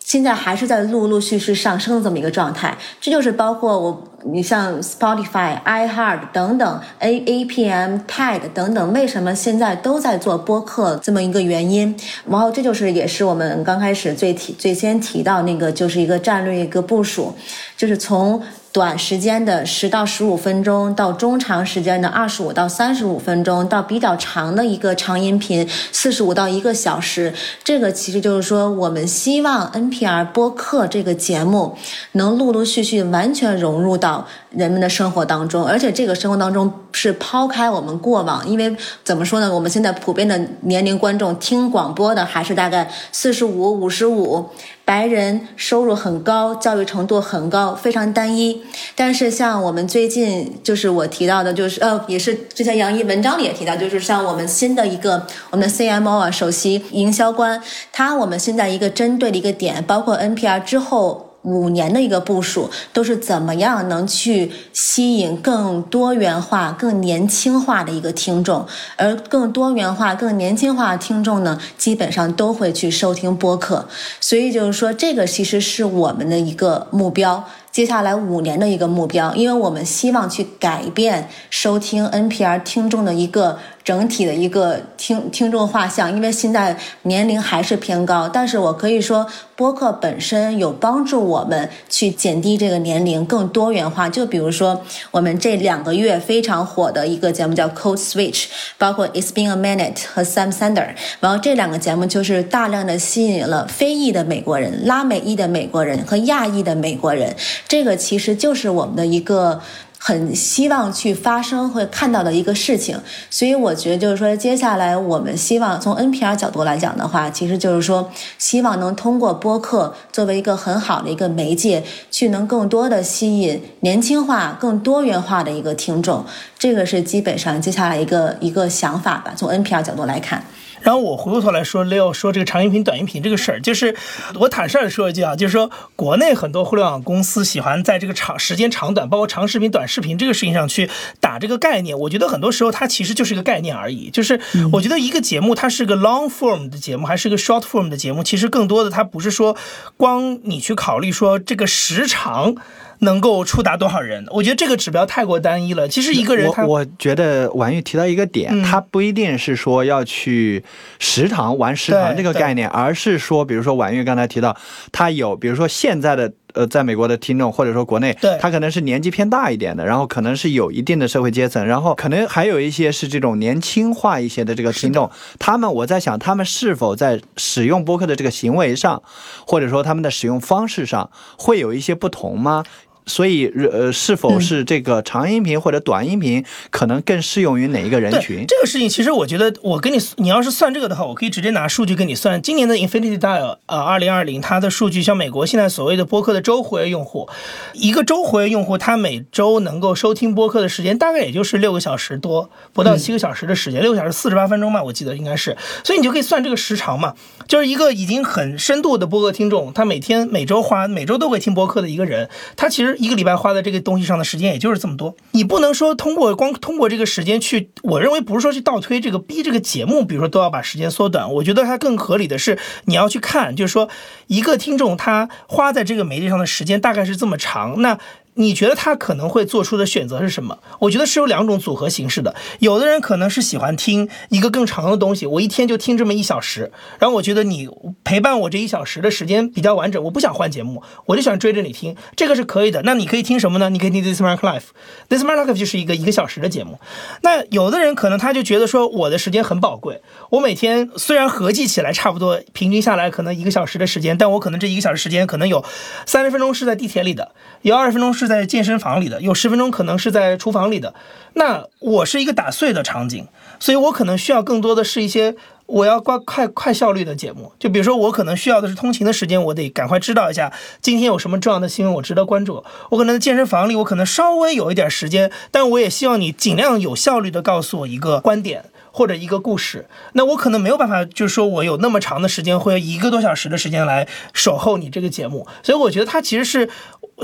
现在还是在陆陆续续上升的这么一个状态，这就是包括我，你像 Spotify、iHeart 等等，A A P M、TED 等等，为什么现在都在做播客这么一个原因？然后这就是也是我们刚开始最提最先提到那个，就是一个战略一个部署，就是从。短时间的十到十五分钟，到中长时间的二十五到三十五分钟，到比较长的一个长音频四十五到一个小时，这个其实就是说，我们希望 NPR 播客这个节目能陆陆续续完全融入到人们的生活当中，而且这个生活当中是抛开我们过往，因为怎么说呢？我们现在普遍的年龄观众听广播的还是大概四十五、五十五。白人收入很高，教育程度很高，非常单一。但是像我们最近就是我提到的，就是呃，也是之前杨毅文章里也提到，就是像我们新的一个我们的 CMO 啊，首席营销官，他我们现在一个针对的一个点，包括 NPR 之后。五年的一个部署，都是怎么样能去吸引更多元化、更年轻化的一个听众，而更多元化、更年轻化的听众呢，基本上都会去收听播客，所以就是说，这个其实是我们的一个目标。接下来五年的一个目标，因为我们希望去改变收听 NPR 听众的一个整体的一个听听众画像，因为现在年龄还是偏高，但是我可以说播客本身有帮助我们去减低这个年龄，更多元化。就比如说我们这两个月非常火的一个节目叫 Code Switch，包括 It's Been a Minute 和 Sam Sander，然后这两个节目就是大量的吸引了非裔的美国人、拉美裔的美国人和亚裔的美国人。这个其实就是我们的一个很希望去发生会看到的一个事情，所以我觉得就是说，接下来我们希望从 NPR 角度来讲的话，其实就是说，希望能通过播客作为一个很好的一个媒介，去能更多的吸引年轻化、更多元化的一个听众，这个是基本上接下来一个一个想法吧。从 NPR 角度来看。然后我回过头来说，Leo 说这个长音频、短音频这个事儿，就是我坦率的说一句啊，就是说国内很多互联网公司喜欢在这个长时间长短，包括长视频、短视频这个事情上去打这个概念。我觉得很多时候它其实就是一个概念而已。就是我觉得一个节目它是个 long form 的节目，还是个 short form 的节目，其实更多的它不是说光你去考虑说这个时长。能够触达多少人？我觉得这个指标太过单一了。其实一个人，我我觉得婉玉提到一个点，他不一定是说要去食堂玩食堂这个概念，而是说，比如说婉玉刚才提到，他有，比如说现在的呃，在美国的听众或者说国内，对他可能是年纪偏大一点的，然后可能是有一定的社会阶层，然后可能还有一些是这种年轻化一些的这个听众，他们我在想，他们是否在使用播客的这个行为上，或者说他们的使用方式上会有一些不同吗？所以，呃，是否是这个长音频或者短音频可能更适用于哪一个人群？这个事情，其实我觉得，我跟你，你要是算这个的话，我可以直接拿数据跟你算。今年的 Infinity Dial，呃，二零二零，它的数据，像美国现在所谓的播客的周活跃用户，一个周活跃用户，他每周能够收听播客的时间大概也就是六个小时多，不到七个小时的时间，六个小时四十八分钟吧，我记得应该是。所以你就可以算这个时长嘛，就是一个已经很深度的播客听众，他每天每周花每周都会听播客的一个人，他其实一个礼拜花在这个东西上的时间也就是这么多。你不能说通过光通过这个时间去，我认为不是说去倒推这个逼这个节目，比如说都要把时间缩短。我觉得它更合理的是你要去看，就是说一个听众他花在这个媒介上的时间大概是这么长，那。你觉得他可能会做出的选择是什么？我觉得是有两种组合形式的。有的人可能是喜欢听一个更长的东西，我一天就听这么一小时，然后我觉得你陪伴我这一小时的时间比较完整，我不想换节目，我就想追着你听，这个是可以的。那你可以听什么呢？你可以听 This Mark Life，This Mark Life 就是一个一个小时的节目。那有的人可能他就觉得说我的时间很宝贵，我每天虽然合计起来差不多平均下来可能一个小时的时间，但我可能这一个小时时间可能有三十分钟是在地铁里的，有二十分钟是在健身房里的，有十分钟可能是在厨房里的。那我是一个打碎的场景，所以我可能需要更多的是一些我要快快快效率的节目。就比如说，我可能需要的是通勤的时间，我得赶快知道一下今天有什么重要的新闻，我值得关注。我可能在健身房里，我可能稍微有一点时间，但我也希望你尽量有效率的告诉我一个观点。或者一个故事，那我可能没有办法，就是说我有那么长的时间，会一个多小时的时间来守候你这个节目，所以我觉得它其实是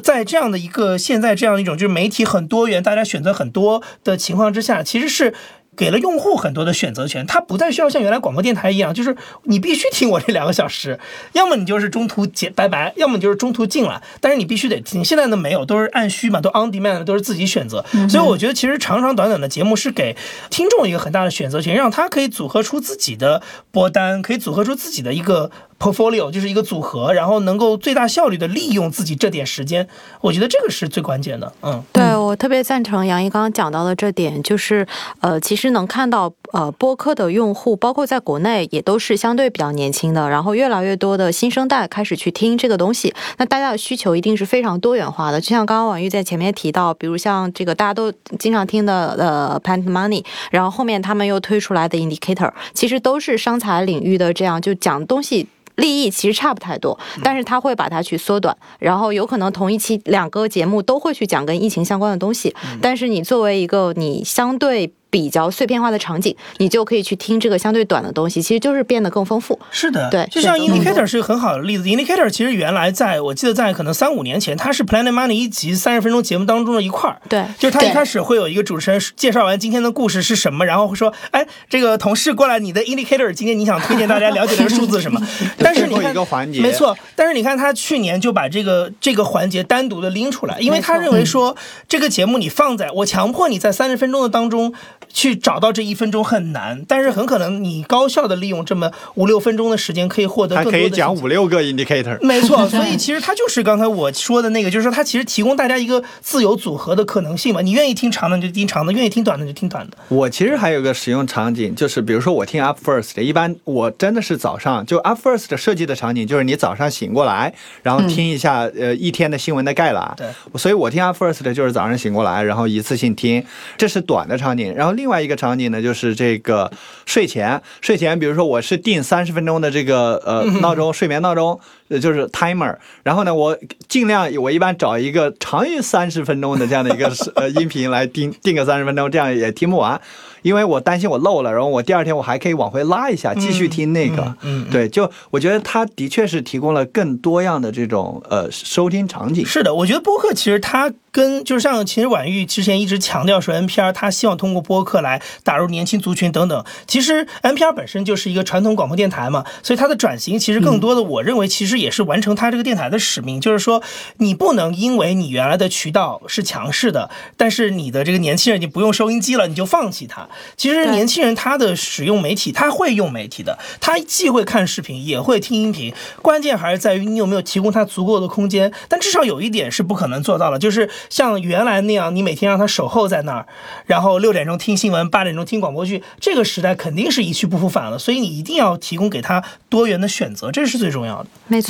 在这样的一个现在这样一种就是媒体很多元，大家选择很多的情况之下，其实是。给了用户很多的选择权，它不再需要像原来广播电台一样，就是你必须听我这两个小时，要么你就是中途结拜拜，要么你就是中途进来，但是你必须得听。现在呢没有，都是按需嘛，都 on demand，都是自己选择。所以我觉得其实长长短短的节目是给听众一个很大的选择权，让他可以组合出自己的播单，可以组合出自己的一个 portfolio，就是一个组合，然后能够最大效率的利用自己这点时间。我觉得这个是最关键的。嗯，对我特别赞成杨毅刚刚讲到的这点，就是呃，其实。能看到，呃，播客的用户，包括在国内也都是相对比较年轻的，然后越来越多的新生代开始去听这个东西，那大家的需求一定是非常多元化的。就像刚刚婉玉在前面提到，比如像这个大家都经常听的呃 Pant Money，然后后面他们又推出来的 Indicator，其实都是商财领域的这样就讲东西。利益其实差不太多，但是他会把它去缩短，然后有可能同一期两个节目都会去讲跟疫情相关的东西，但是你作为一个你相对比较碎片化的场景，你就可以去听这个相对短的东西，其实就是变得更丰富。是的，对，就像 Indicator 是个很好的例子。Indicator 其实原来在我记得在可能三五年前，它是 Planet Money 一集三十分钟节目当中的一块儿。对，就是他一开始会有一个主持人介绍完今天的故事是什么，然后会说，哎，这个同事过来，你的 Indicator 今天你想推荐大家了解的数字什么？但是你看，一个环节，没错。但是你看他去年就把这个这个环节单独的拎出来，因为他认为说这个节目你放在我强迫你在三十分钟的当中去找到这一分钟很难，但是很可能你高效的利用这么五六分钟的时间可以获得更多的。可以讲五六个 indicator。没错，所以其实它就是刚才我说的那个，就是说它其实提供大家一个自由组合的可能性嘛。你愿意听长的就听长的，愿意听短的就听短的。我其实还有个使用场景，就是比如说我听 up first，一般我真的是早上就 up first 设计的场景，就是你早上醒过来，然后听一下呃一天的新闻的概览。对，所以我听 up first 就是早上醒过来，然后一次性听，这是短的场景。然后另外一个场景呢，就是这个睡前，睡前比如说我是定三十分钟的这个呃闹钟，睡眠闹钟。呃，就是 timer，然后呢，我尽量我一般找一个长于三十分钟的这样的一个呃音频来定定个三十分钟，这样也听不完，因为我担心我漏了，然后我第二天我还可以往回拉一下，继续听那个。嗯，对，就我觉得它的确是提供了更多样的这种呃收听场景。是的，我觉得播客其实它跟就是像其实婉玉之前一直强调说 NPR，它希望通过播客来打入年轻族群等等。其实 NPR 本身就是一个传统广播电台嘛，所以它的转型其实更多的，我认为其实。实也是完成他这个电台的使命，就是说你不能因为你原来的渠道是强势的，但是你的这个年轻人你不用收音机了，你就放弃它。其实年轻人他的使用媒体，他会用媒体的，他既会看视频，也会听音频，关键还是在于你有没有提供他足够的空间。但至少有一点是不可能做到的，就是像原来那样，你每天让他守候在那儿，然后六点钟听新闻，八点钟听广播剧，这个时代肯定是一去不复返了。所以你一定要提供给他多元的选择，这是最重要的。没错，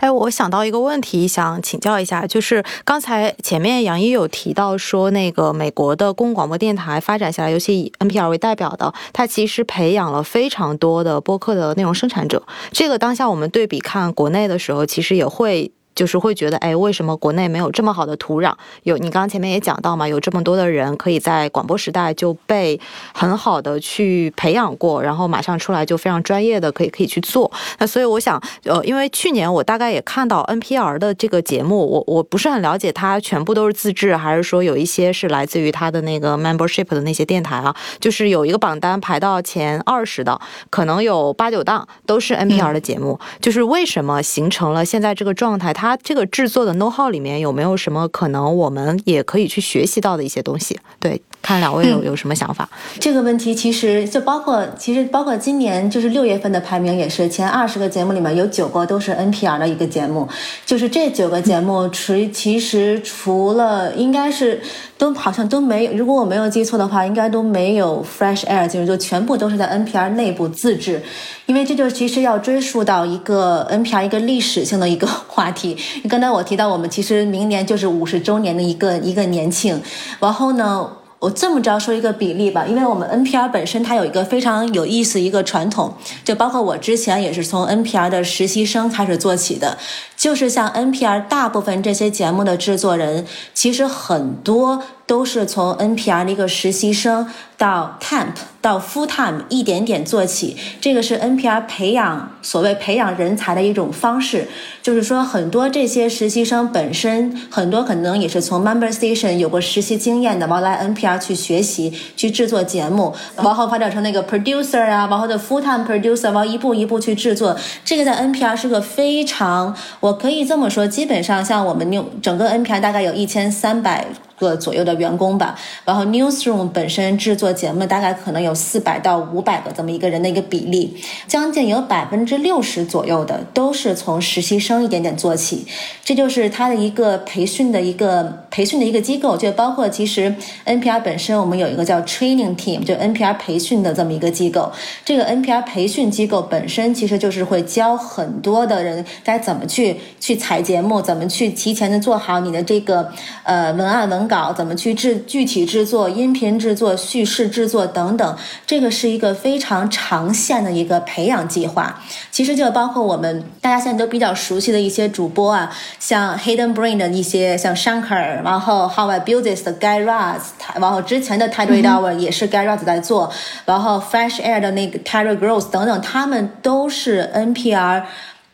哎，我想到一个问题，想请教一下，就是刚才前面杨一有提到说，那个美国的公共广播电台发展下来，尤其以 NPR 为代表的，它其实培养了非常多的播客的内容生产者。这个当下我们对比看国内的时候，其实也会。就是会觉得，哎，为什么国内没有这么好的土壤？有你刚刚前面也讲到嘛，有这么多的人可以在广播时代就被很好的去培养过，然后马上出来就非常专业的可以可以去做。那所以我想，呃，因为去年我大概也看到 NPR 的这个节目，我我不是很了解它全部都是自制，还是说有一些是来自于它的那个 membership 的那些电台啊？就是有一个榜单排到前二十的，可能有八九档都是 NPR 的节目。就是为什么形成了现在这个状态？它它这个制作的 know how 里面有没有什么可能我们也可以去学习到的一些东西？对，看两位有有什么想法？这个问题其实就包括，其实包括今年就是六月份的排名也是前二十个节目里面有九个都是 NPR 的一个节目，就是这九个节目除其实除了应该是都好像都没有，如果我没有记错的话，应该都没有 Fresh Air 就是就全部都是在 NPR 内部自制，因为这就其实要追溯到一个 NPR 一个历史性的一个话题。刚才我提到，我们其实明年就是五十周年的一个一个年庆，然后呢，我这么着说一个比例吧，因为我们 NPR 本身它有一个非常有意思一个传统，就包括我之前也是从 NPR 的实习生开始做起的，就是像 NPR 大部分这些节目的制作人，其实很多都是从 NPR 的一个实习生到 temp。到 full time 一点点做起，这个是 NPR 培养所谓培养人才的一种方式。就是说，很多这些实习生本身很多可能也是从 member station 有过实习经验的，然后来 NPR 去学习去制作节目，然后发展成那个 producer 啊，然后的 full time producer，然后一步一步去制作。这个在 NPR 是个非常，我可以这么说，基本上像我们用整个 NPR 大概有一千三百个左右的员工吧，然后 newsroom 本身制作节目大概可能有。四百到五百个这么一个人的一个比例，将近有百分之六十左右的都是从实习生一点点做起，这就是他的一个培训的一个培训的一个机构，就包括其实 NPR 本身我们有一个叫 training team，就 NPR 培训的这么一个机构。这个 NPR 培训机构本身其实就是会教很多的人该怎么去去采节目，怎么去提前的做好你的这个呃文案文稿，怎么去制具体制作音频制作、叙事制作等等。这个是一个非常长线的一个培养计划，其实就包括我们大家现在都比较熟悉的一些主播啊，像 Hidden Brain 的一些像 Shankar，然后 How I Build This 的 Guy Raz，然后之前的 Title Hour 也是 Guy Raz 在做，然后 Fresh Air 的那个 Terry Gross 等等，他们都是 NPR。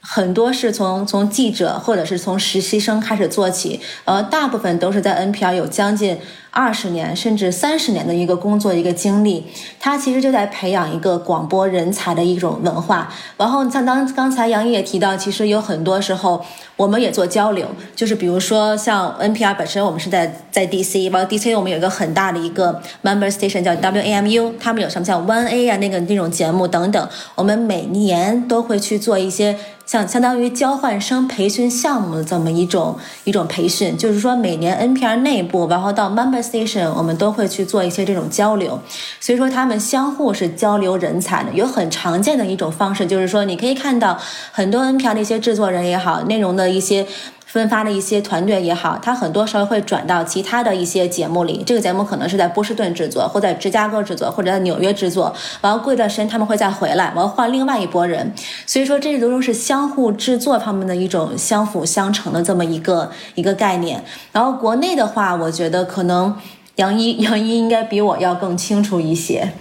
很多是从从记者或者是从实习生开始做起，呃，大部分都是在 NPR 有将近二十年甚至三十年的一个工作一个经历，他其实就在培养一个广播人才的一种文化。然后像当刚才杨毅也提到，其实有很多时候我们也做交流，就是比如说像 NPR 本身，我们是在在 DC，然后 DC 我们有一个很大的一个 member station 叫 WAMU，他们有什么像 One A 啊那个那种节目等等，我们每年都会去做一些。像相当于交换生培训项目的这么一种一种培训，就是说每年 NPR 内部，然后到 Member Station，我们都会去做一些这种交流，所以说他们相互是交流人才的。有很常见的一种方式，就是说你可以看到很多 NPR 的一些制作人也好，内容的一些。分发的一些团队也好，他很多时候会转到其他的一些节目里。这个节目可能是在波士顿制作，或在芝加哥制作，或者在纽约制作。然后过一段时间他们会再回来，然后换另外一拨人。所以说，这都是相互制作方面的一种相辅相成的这么一个一个概念。然后国内的话，我觉得可能杨一 杨一应该比我要更清楚一些。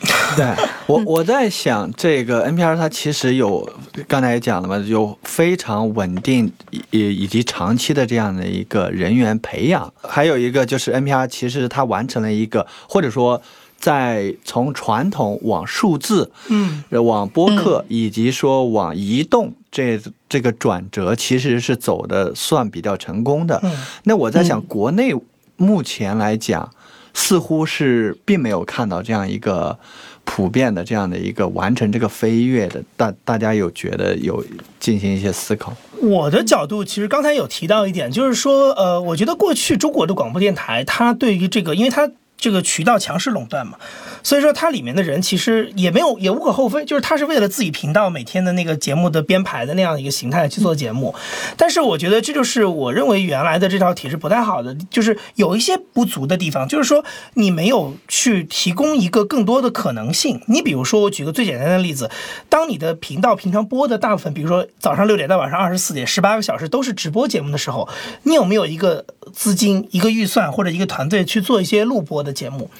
对我，我在想这个 NPR 它其实有，刚才也讲了嘛，有非常稳定以以及长期的这样的一个人员培养，还有一个就是 NPR 其实它完成了一个或者说在从传统往数字，嗯，往播客以及说往移动这这个转折，其实是走的算比较成功的。嗯那我在想，国内目前来讲，似乎是并没有看到这样一个普遍的这样的一个完成这个飞跃的。大大家有觉得有进行一些思考？我的角度其实刚才有提到一点，就是说，呃，我觉得过去中国的广播电台，它对于这个，因为它这个渠道强势垄断嘛，所以说它里面的人其实也没有也无可厚非，就是他是为了自己频道每天的那个节目的编排的那样一个形态去做节目。但是我觉得这就是我认为原来的这套体制不太好的，就是有一些不足的地方，就是说你没有去提供一个更多的可能性。你比如说，我举个最简单的例子，当你的频道平常播的大部分，比如说早上六点到晚上二十四点，十八个小时都是直播节目的时候，你有没有一个资金、一个预算或者一个团队去做一些录播的的节目？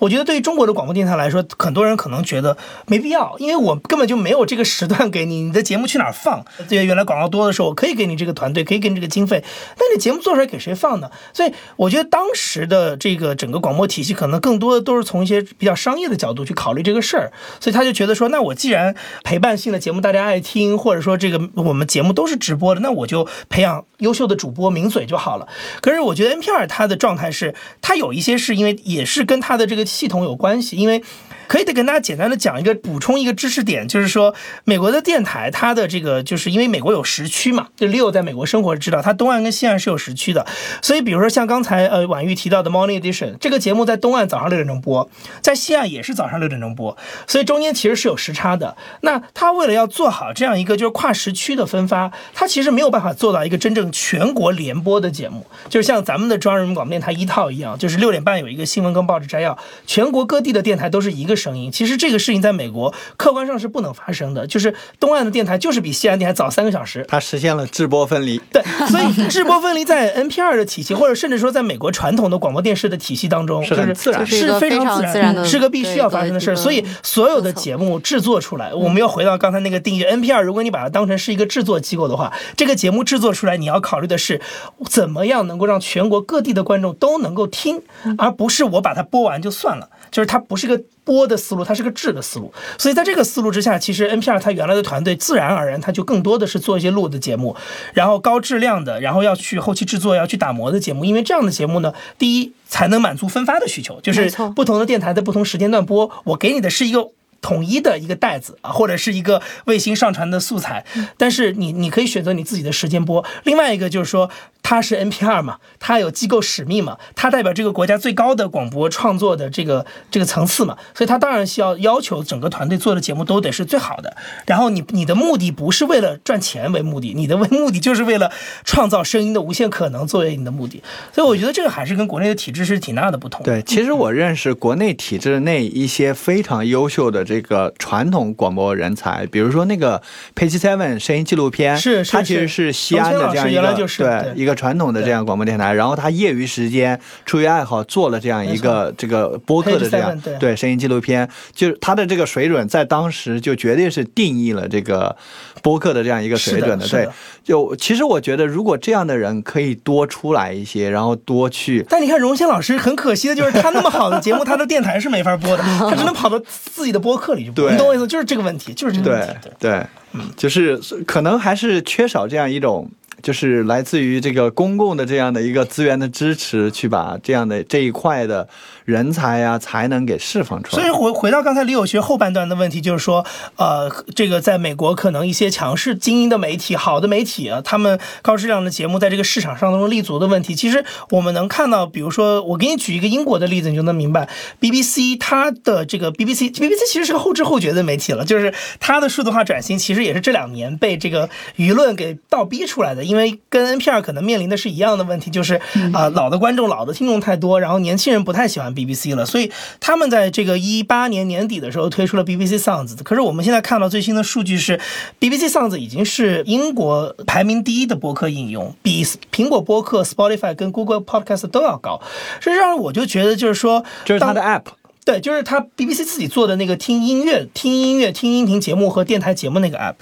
我觉得对于中国的广播电台来说，很多人可能觉得没必要，因为我根本就没有这个时段给你，你的节目去哪儿放？对，原来广告多的时候，我可以给你这个团队，可以给你这个经费，但你节目做出来给谁放呢？所以我觉得当时的这个整个广播体系，可能更多的都是从一些比较商业的角度去考虑这个事儿，所以他就觉得说，那我既然陪伴性的节目大家爱听，或者说这个我们节目都是直播的，那我就培养优秀的主播名嘴就好了。可是我觉得 NPR 它的状态是，它有一些是因为也是跟它的这个系统有关系，因为。可以得跟大家简单的讲一个补充一个知识点，就是说美国的电台它的这个就是因为美国有时区嘛，就 Leo 在美国生活知道，它东岸跟西岸是有时区的，所以比如说像刚才呃婉玉提到的 Morning Edition 这个节目在东岸早上六点钟播，在西岸也是早上六点钟播，所以中间其实是有时差的。那他为了要做好这样一个就是跨时区的分发，他其实没有办法做到一个真正全国联播的节目，就是像咱们的中央人民广播电台一套一样，就是六点半有一个新闻跟报纸摘要，全国各地的电台都是一个声音。其实这个事情在美国客观上是不能发生的，就是东岸的电台就是比西岸电台早三个小时。它实现了制播分离。对，所以制播分离在 NPR 的体系，或者甚至说在美国传统的广播电视的体系当中，是很自然是非常自然的，是个必须要发生的事儿。所以所有的节目制作出来，我们要回到刚才那个定义，NPR 如果你把它当成是一个制作机构的话，这个节目制作出来，你要考虑的是怎么样能够让全国各地的观众都能够听，而不是我把它播完就算了，就是它不是个。播的思路，它是个质的思路，所以在这个思路之下，其实 NPR 它原来的团队自然而然，它就更多的是做一些录的节目，然后高质量的，然后要去后期制作，要去打磨的节目，因为这样的节目呢，第一才能满足分发的需求，就是不同的电台在不同时间段播，我给你的是一个。统一的一个袋子啊，或者是一个卫星上传的素材，但是你你可以选择你自己的时间播。另外一个就是说，它是 NPR 嘛，它有机构使命嘛，它代表这个国家最高的广播创作的这个这个层次嘛，所以它当然需要要求整个团队做的节目都得是最好的。然后你你的目的不是为了赚钱为目的，你的为目的就是为了创造声音的无限可能作为你的目的。所以我觉得这个还是跟国内的体制是挺大的不同。对，其实我认识国内体制内一些非常优秀的。这个传统广播人才，比如说那个 Page Seven 声音纪录片，是他其实是西安的这样一个对一个传统的这样广播电台，然后他业余时间出于爱好做了这样一个这个播客的这样对声音纪录片，就是他的这个水准在当时就绝对是定义了这个播客的这样一个水准的。对，就其实我觉得如果这样的人可以多出来一些，然后多去。但你看荣先老师很可惜的就是他那么好的节目，他的电台是没法播的，他只能跑到自己的播。课里就对，你懂我意思，就是这个问题，就是这个问题。对对，嗯，就是可能还是缺少这样一种，就是来自于这个公共的这样的一个资源的支持，去把这样的这一块的。人才呀，才能给释放出来。所以回回到刚才李友学后半段的问题，就是说，呃，这个在美国可能一些强势精英的媒体、好的媒体啊，他们高质量的节目在这个市场上能立足的问题，其实我们能看到，比如说，我给你举一个英国的例子，你就能明白，BBC 它的这个 BBC，BBC 其实是个后知后觉的媒体了，就是它的数字化转型其实也是这两年被这个舆论给倒逼出来的，因为跟 NPR 可能面临的是一样的问题，就是啊，老的观众、老的听众太多，然后年轻人不太喜欢。BBC 了，所以他们在这个一八年年底的时候推出了 BBC Sounds。可是我们现在看到最新的数据是，BBC Sounds 已经是英国排名第一的播客应用，比苹果播客、Spotify 跟 Google Podcast 都要高。实际上，我就觉得就是说，就是它的 App。对，就是他 BBC 自己做的那个听音乐、听音乐、听音频节目和电台节目那个 app，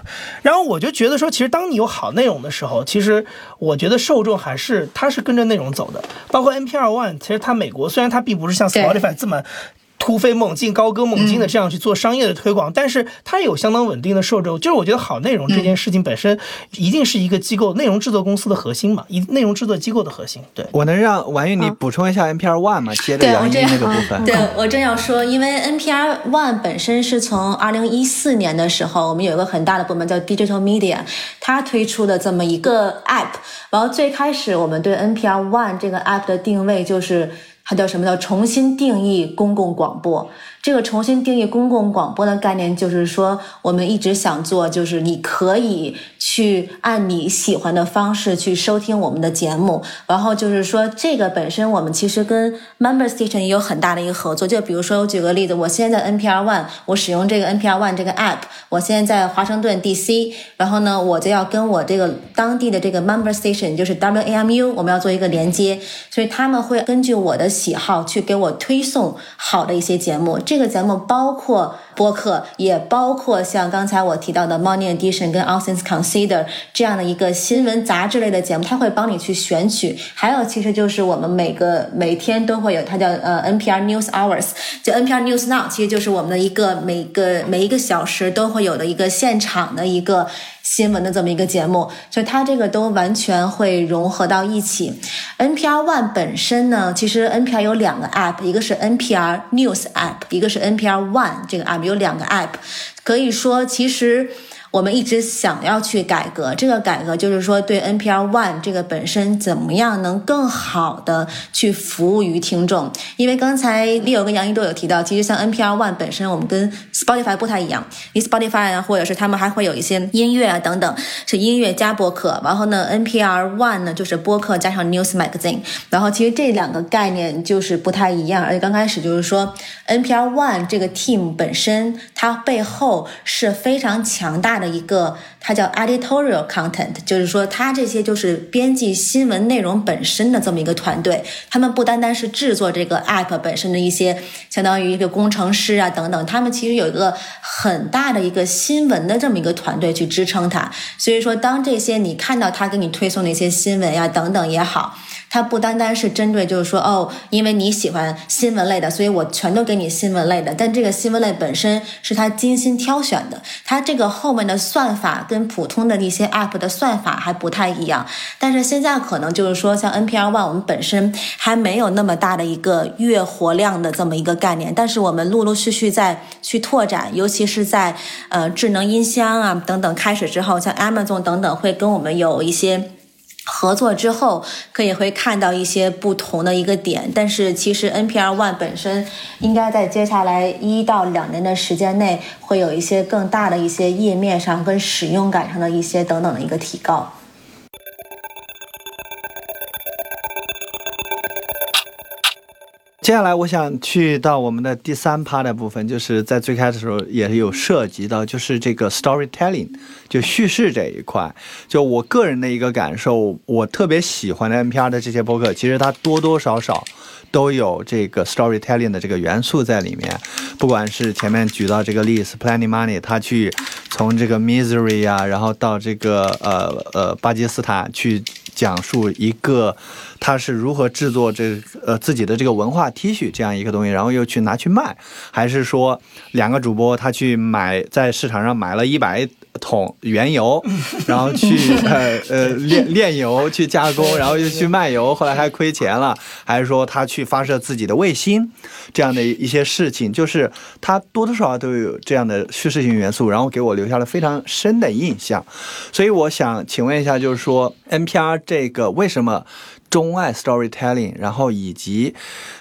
然后我就觉得说，其实当你有好内容的时候，其实我觉得受众还是他是跟着内容走的。包括 NPR One，其实它美国虽然它并不是像 Spotify 这么。突飞猛进、高歌猛进的这样去做商业的推广，但是它有相当稳定的受众。就是我觉得好内容这件事情本身一定是一个机构内容制作公司的核心嘛，一内容制作机构的核心。对，我能让婉玉你补充一下 NPR One 吗？接着对，杨一我这样那个部分。对我正要说，因为 NPR One 本身是从二零一四年的时候，我们有一个很大的部门叫 Digital Media，它推出的这么一个 App。然后最开始我们对 NPR One 这个 App 的定位就是。它叫什么叫重新定义公共广播？这个重新定义公共广播的概念，就是说我们一直想做，就是你可以去按你喜欢的方式去收听我们的节目。然后就是说，这个本身我们其实跟 Member Station 也有很大的一个合作。就比如说，我举个例子，我现在在 NPR One，我使用这个 NPR One 这个 App，我现在在华盛顿 DC，然后呢，我就要跟我这个当地的这个 Member Station，就是 WAMU，我们要做一个连接，所以他们会根据我的喜好去给我推送好的一些节目。这个节目包括播客，也包括像刚才我提到的 Morning Edition 跟 All Things Consider 这样的一个新闻杂志类的节目，它会帮你去选取。还有，其实就是我们每个每天都会有，它叫呃 NPR News Hours，就 NPR News Now，其实就是我们的一个每个每一个小时都会有的一个现场的一个。新闻的这么一个节目，所以它这个都完全会融合到一起。NPR One 本身呢，其实 NPR 有两个 App，一个是 NPR News App，一个是 NPR One 这个 App，有两个 App，可以说其实。我们一直想要去改革，这个改革就是说对 NPR One 这个本身怎么样能更好的去服务于听众。因为刚才 Leo 跟杨一都有提到，其实像 NPR One 本身，我们跟 Spotify 不太一样。你 Spotify 啊，或者是他们还会有一些音乐啊等等，是音乐加播客。然后呢，NPR One 呢就是播客加上 News Magazine。然后其实这两个概念就是不太一样。而且刚开始就是说 NPR One 这个 team 本身，它背后是非常强大。的一个，它叫 editorial content，就是说，它这些就是编辑新闻内容本身的这么一个团队。他们不单单是制作这个 app 本身的一些，相当于一个工程师啊等等，他们其实有一个很大的一个新闻的这么一个团队去支撑它。所以说，当这些你看到他给你推送的一些新闻呀等等也好。它不单单是针对，就是说，哦，因为你喜欢新闻类的，所以我全都给你新闻类的。但这个新闻类本身是他精心挑选的，它这个后面的算法跟普通的一些 app 的算法还不太一样。但是现在可能就是说，像 NPR One，我们本身还没有那么大的一个月活量的这么一个概念，但是我们陆陆续续在去拓展，尤其是在呃智能音箱啊等等开始之后，像 Amazon 等等会跟我们有一些。合作之后，可以会看到一些不同的一个点，但是其实 NPR One 本身应该在接下来一到两年的时间内，会有一些更大的一些页面上跟使用感上的一些等等的一个提高。接下来我想去到我们的第三 part 的部分，就是在最开始的时候也有涉及到，就是这个 storytelling，就叙事这一块。就我个人的一个感受，我特别喜欢的 NPR 的这些播客，其实它多多少少都有这个 storytelling 的这个元素在里面。不管是前面举到这个例子，Plenty Money，他去从这个 Misery 啊，然后到这个呃呃巴基斯坦去讲述一个。他是如何制作这呃自己的这个文化 T 恤这样一个东西，然后又去拿去卖，还是说两个主播他去买在市场上买了一百桶原油，然后去呃呃炼炼油去加工，然后又去卖油，后来还亏钱了，还是说他去发射自己的卫星这样的一些事情，就是他多多少少都有这样的叙事性元素，然后给我留下了非常深的印象。所以我想请问一下，就是说 NPR 这个为什么？钟爱 storytelling，然后以及，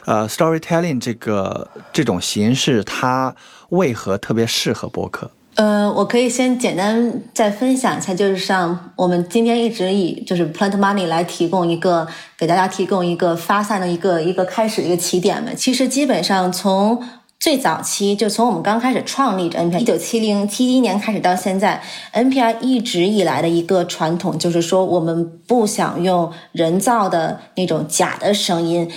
呃，storytelling 这个这种形式，它为何特别适合播客？呃，我可以先简单再分享一下，就是像我们今天一直以就是 Plant Money 来提供一个给大家提供一个发散的一个一个开始一个起点嘛。其实基本上从最早期就从我们刚开始创立这 NPR，一九七零七一年开始到现在，NPR 一直以来的一个传统就是说，我们不想用人造的那种假的声音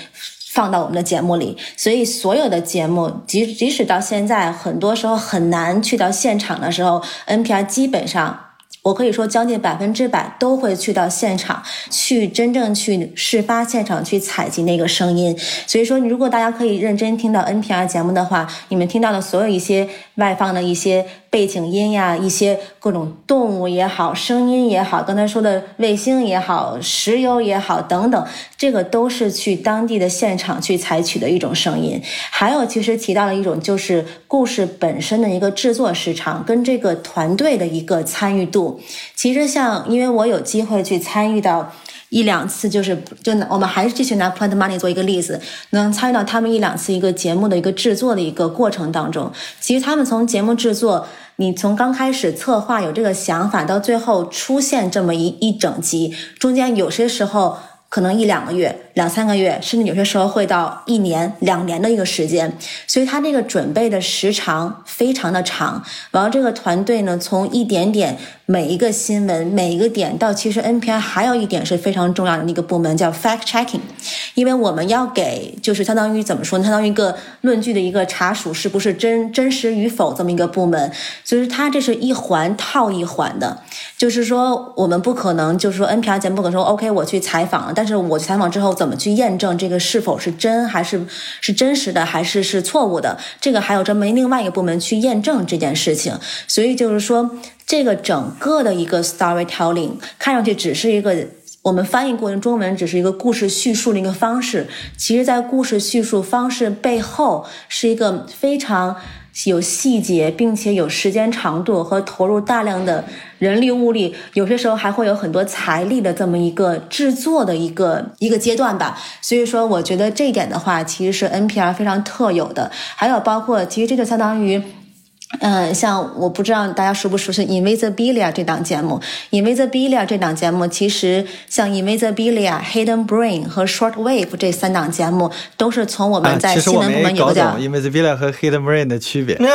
放到我们的节目里，所以所有的节目，即即使到现在，很多时候很难去到现场的时候，NPR 基本上。我可以说，将近百分之百都会去到现场，去真正去事发现场去采集那个声音。所以说，如果大家可以认真听到 NPR 节目的话，你们听到的所有一些外放的一些背景音呀，一些各种动物也好，声音也好，刚才说的卫星也好，石油也好等等，这个都是去当地的现场去采取的一种声音。还有，其实提到了一种就是故事本身的一个制作时长，跟这个团队的一个参与度。其实像，因为我有机会去参与到一两次，就是就我们还是继续拿 Plant Money 做一个例子，能参与到他们一两次一个节目的一个制作的一个过程当中。其实他们从节目制作，你从刚开始策划有这个想法，到最后出现这么一一整集，中间有些时候。可能一两个月、两三个月，甚至有些时候会到一年、两年的一个时间，所以他这个准备的时长非常的长。然后这个团队呢，从一点点每一个新闻、每一个点到，其实 NPR 还有一点是非常重要的那个部门叫 fact checking，因为我们要给就是相当于怎么说呢？相当于一个论据的一个查属是不是真真实与否这么一个部门，所以它这是一环套一环的，就是说我们不可能就是说 NPR 节目不可能说 OK 我去采访。但是我去采访之后怎么去验证这个是否是真还是是真实的还是是错误的？这个还有专门另外一个部门去验证这件事情。所以就是说，这个整个的一个 storytelling 看上去只是一个我们翻译过程中文只是一个故事叙述的一个方式，其实在故事叙述方式背后是一个非常。有细节，并且有时间长度和投入大量的人力物力，有些时候还会有很多财力的这么一个制作的一个一个阶段吧。所以说，我觉得这一点的话，其实是 NPR 非常特有的。还有包括，其实这就相当于。嗯，像我不知道大家熟不熟悉《Invisibilia》这档节目，《Invisibilia》这档节目其实像《Invisibilia》、《Hidden Brain》和《Short Wave》这三档节目都是从我们在新闻部门有个叫《Invisibilia》和《Hidden Brain》的区别。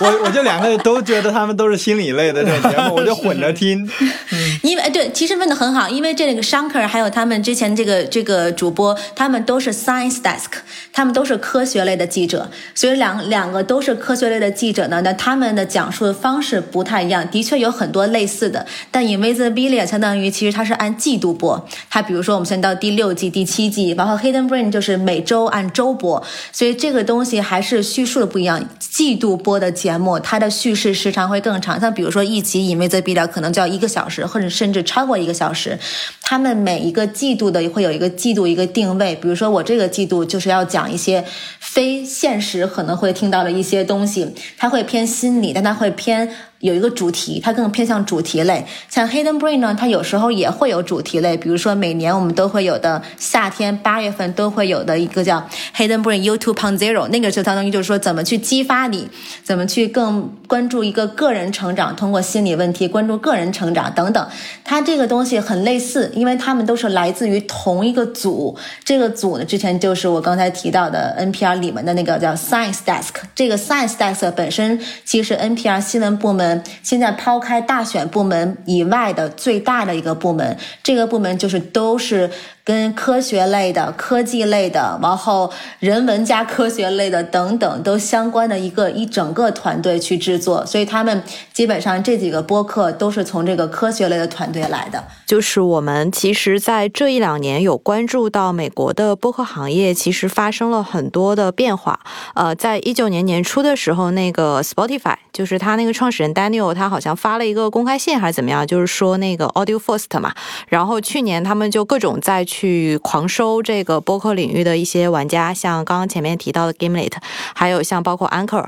我我就两个都觉得他们都是心理类的这种节目，我就混着听。因为对，其实问的很好，因为这个 Shanker 还有他们之前这个这个主播，他们都是 Science Desk，他们都是科学类的记者，所以两两个都是。科学类的记者呢，那他们的讲述的方式不太一样，的确有很多类似的。但 Invisibilia 相当于其实它是按季度播，它比如说我们现在到第六季、第七季，包括 Hidden Brain 就是每周按周播，所以这个东西还是叙述的不一样。季度播的节目，它的叙事时长会更长，像比如说一集 Invisibilia 可能就要一个小时，或者甚至超过一个小时。他们每一个季度的会有一个季度一个定位，比如说我这个季度就是要讲一些非现实可能会听到的一些东。东西，它会偏心理，但它会偏。有一个主题，它更偏向主题类。像 Hidden Brain 呢，它有时候也会有主题类，比如说每年我们都会有的夏天八月份都会有的一个叫 Hidden Brain YouTube on Zero，那个就相当于就是说怎么去激发你，怎么去更关注一个个人成长，通过心理问题关注个人成长等等。它这个东西很类似，因为他们都是来自于同一个组。这个组呢，之前就是我刚才提到的 NPR 里面的那个叫 Science Desk。这个 Science Desk 本身其实 NPR 新闻部门。现在抛开大选部门以外的最大的一个部门，这个部门就是都是。跟科学类的、科技类的，然后人文加科学类的等等都相关的一个一整个团队去制作，所以他们基本上这几个播客都是从这个科学类的团队来的。就是我们其实，在这一两年有关注到美国的播客行业，其实发生了很多的变化。呃，在一九年年初的时候，那个 Spotify 就是他那个创始人 Daniel，他好像发了一个公开信还是怎么样，就是说那个 Audio First 嘛。然后去年他们就各种在。去狂收这个播客领域的一些玩家，像刚刚前面提到的 Gimlet，还有像包括 Anchor，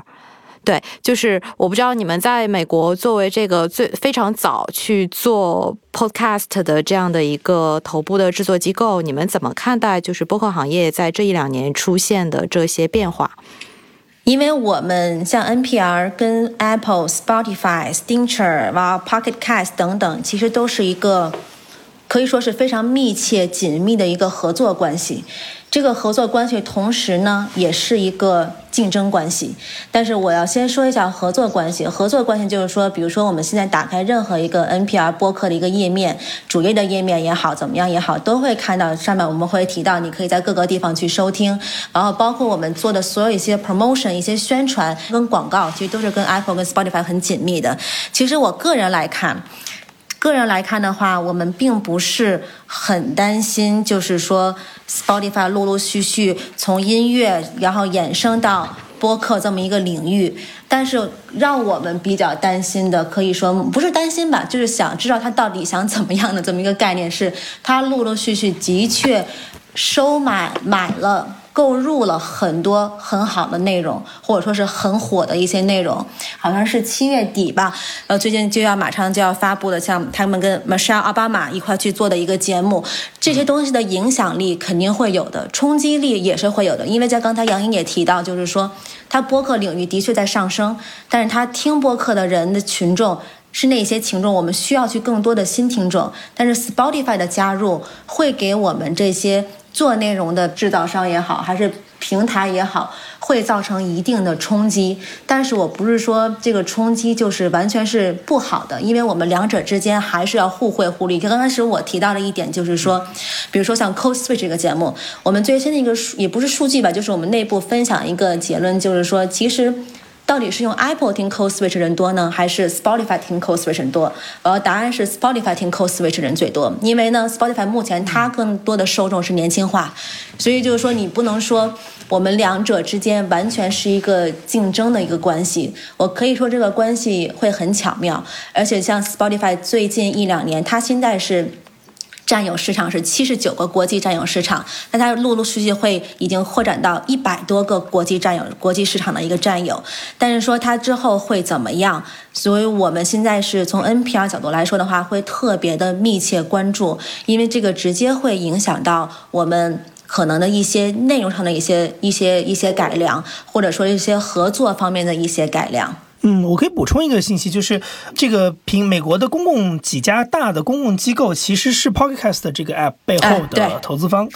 对，就是我不知道你们在美国作为这个最非常早去做 Podcast 的这样的一个头部的制作机构，你们怎么看待就是播客行业在这一两年出现的这些变化？因为我们像 NPR 跟 Apple、Spotify、Stitcher、哇 Pocket Cast 等等，其实都是一个。可以说是非常密切紧密的一个合作关系。这个合作关系同时呢，也是一个竞争关系。但是我要先说一下合作关系。合作关系就是说，比如说我们现在打开任何一个 NPR 播客的一个页面，主页的页面也好，怎么样也好，都会看到上面我们会提到，你可以在各个地方去收听。然后包括我们做的所有一些 promotion、一些宣传跟广告，其实都是跟 Apple 跟 Spotify 很紧密的。其实我个人来看。个人来看的话，我们并不是很担心，就是说 Spotify 陆陆续续从音乐然后衍生到播客这么一个领域。但是让我们比较担心的，可以说不是担心吧，就是想知道他到底想怎么样的这么一个概念，是他陆陆续续的确收买买了。购入了很多很好的内容，或者说是很火的一些内容，好像是七月底吧，呃，最近就要马上就要发布的，像他们跟 Michelle 奥巴马一块去做的一个节目，这些东西的影响力肯定会有的，冲击力也是会有的，因为在刚才杨颖也提到，就是说，他播客领域的确在上升，但是他听播客的人的群众是那些群众，我们需要去更多的新听众，但是 Spotify 的加入会给我们这些。做内容的制造商也好，还是平台也好，会造成一定的冲击。但是我不是说这个冲击就是完全是不好的，因为我们两者之间还是要互惠互利。就刚开始我提到的一点就是说，比如说像 Code Switch 这个节目，我们最新的一个数也不是数据吧，就是我们内部分享一个结论，就是说其实。到底是用 Apple 听 Code Switch 人多呢，还是 Spotify 听 Code Switch 人多？呃，答案是 Spotify 听 Code Switch 人最多，因为呢，Spotify 目前它更多的受众是年轻化，所以就是说你不能说我们两者之间完全是一个竞争的一个关系。我可以说这个关系会很巧妙，而且像 Spotify 最近一两年，它现在是。占有市场是七十九个国际占有市场，那它陆陆续续会已经扩展到一百多个国际占有国际市场的一个占有，但是说它之后会怎么样？所以我们现在是从 NPR 角度来说的话，会特别的密切关注，因为这个直接会影响到我们可能的一些内容上的一些一些一些改良，或者说一些合作方面的一些改良。嗯，我可以补充一个信息，就是这个凭美国的公共几家大的公共机构其实是 Podcast 这个 app 背后的投资方，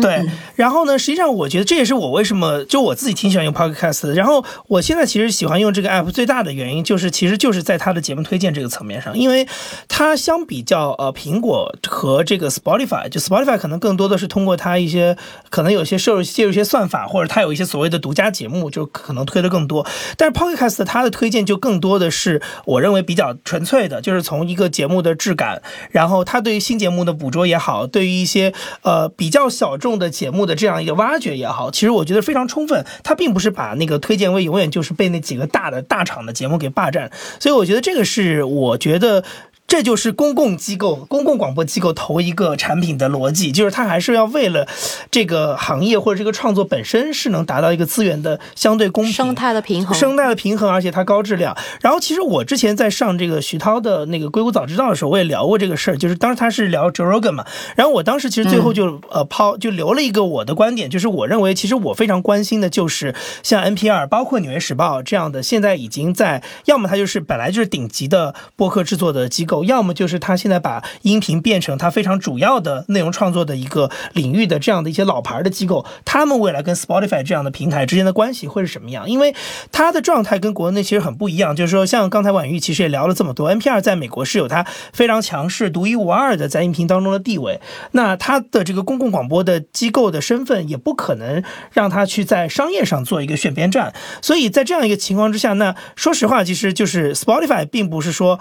对。然后呢，实际上我觉得这也是我为什么就我自己挺喜欢用 Podcast 的。然后我现在其实喜欢用这个 app 最大的原因就是，其实就是在它的节目推荐这个层面上，因为它相比较呃苹果和这个 Spotify，就 Spotify 可能更多的是通过它一些可能有些摄入介入一些算法，或者它有一些所谓的独家节目，就可能推的更多。但是 Podcast 它的推荐就更多的是我认为比较纯粹的，就是从一个节目的质感，然后他对于新节目的捕捉也好，对于一些呃比较小众的节目的这样一个挖掘也好，其实我觉得非常充分。他并不是把那个推荐位永远就是被那几个大的大厂的节目给霸占，所以我觉得这个是我觉得。这就是公共机构、公共广播机构投一个产品的逻辑，就是它还是要为了这个行业或者这个创作本身是能达到一个资源的相对公平、生态的平衡、生态的平衡，而且它高质量。然后，其实我之前在上这个徐涛的那个《硅谷早知道》的时候，我也聊过这个事儿，就是当时他是聊 Joe Rogan 嘛。然后我当时其实最后就呃抛就留了一个我的观点，就是我认为其实我非常关心的就是像 NPR、包括《纽约时报》这样的，现在已经在要么它就是本来就是顶级的播客制作的机构。要么就是他现在把音频变成他非常主要的内容创作的一个领域的这样的一些老牌的机构，他们未来跟 Spotify 这样的平台之间的关系会是什么样？因为他的状态跟国内其实很不一样，就是说像刚才婉玉其实也聊了这么多，NPR 在美国是有它非常强势、独一无二的在音频当中的地位，那他的这个公共广播的机构的身份也不可能让他去在商业上做一个选边站，所以在这样一个情况之下，那说实话，其实就是 Spotify 并不是说。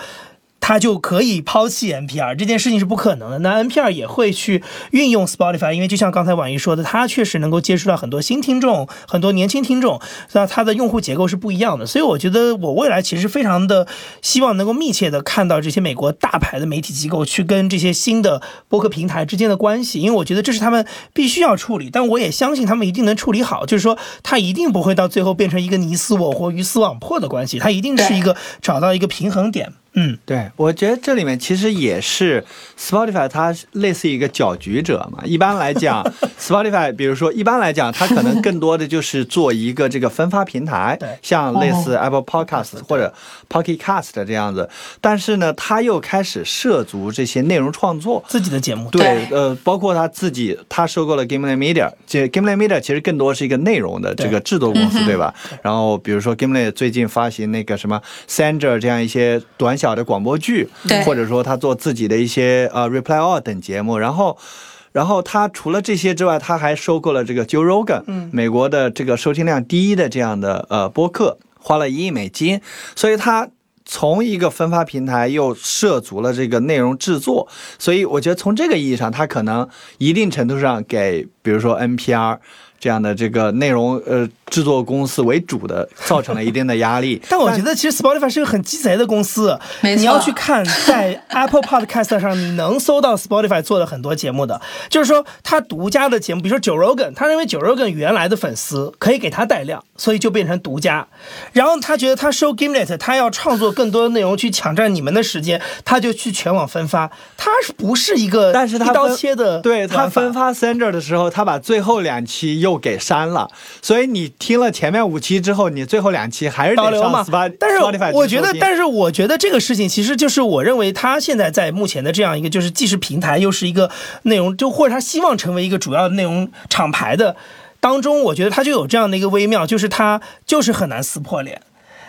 他就可以抛弃 NPR 这件事情是不可能的。那 NPR 也会去运用 Spotify，因为就像刚才婉瑜说的，它确实能够接触到很多新听众，很多年轻听众，那它的用户结构是不一样的。所以我觉得我未来其实非常的希望能够密切的看到这些美国大牌的媒体机构去跟这些新的播客平台之间的关系，因为我觉得这是他们必须要处理。但我也相信他们一定能处理好，就是说它一定不会到最后变成一个你死我活、鱼死网破的关系，它一定是一个找到一个平衡点。嗯，对，我觉得这里面其实也是 Spotify，它类似一个搅局者嘛。一般来讲，Spotify，比如说一般来讲，它可能更多的就是做一个这个分发平台，对。像类似 Apple Podcast 或者 Pocket Cast 这样子。但是呢，它又开始涉足这些内容创作，自己的节目，对，呃，包括他自己，他收购了 Game Lab Media，这 Game Lab Media 其实更多是一个内容的这个制作公司，对吧？然后比如说 Gimlet 最近发行那个什么 Sandra 这样一些短小的广播剧，或者说他做自己的一些呃 Reply All 等节目，然后。然后他除了这些之外，他还收购了这个 Joe Rogan，、嗯美国的这个收听量第一的这样的呃播客，花了一亿美金，所以他从一个分发平台又涉足了这个内容制作，所以我觉得从这个意义上，他可能一定程度上给比如说 NPR 这样的这个内容呃制作公司为主的造成了一定的压力。但我觉得其实 Spotify 是个很鸡贼的公司，没错你要去看在 Apple Podcast 上，你能搜到 Spotify 做的很多节目的，就是说他独家的节目，比如说 Joe Rogan，他认为 Joe Rogan 原来的粉丝可以给他带量，所以就变成独家。然后他觉得他收 Gimlet，他要创作更多的内容去抢占你们的时间，他就去全网分发。他是不是一个但是他一刀切的对他分发 Sender 的时候，他把最后两期又给删了，所以你听了前面五期之后，你最后两期还是得上保留嘛 Spotify。但是我觉得，但是我觉得这个事情其实就是我认为他现在在目前的这样一个，就是既是平台又是一个内容，就或者他希望成为一个主要的内容厂牌的当中，我觉得他就有这样的一个微妙，就是他就是很难撕破脸。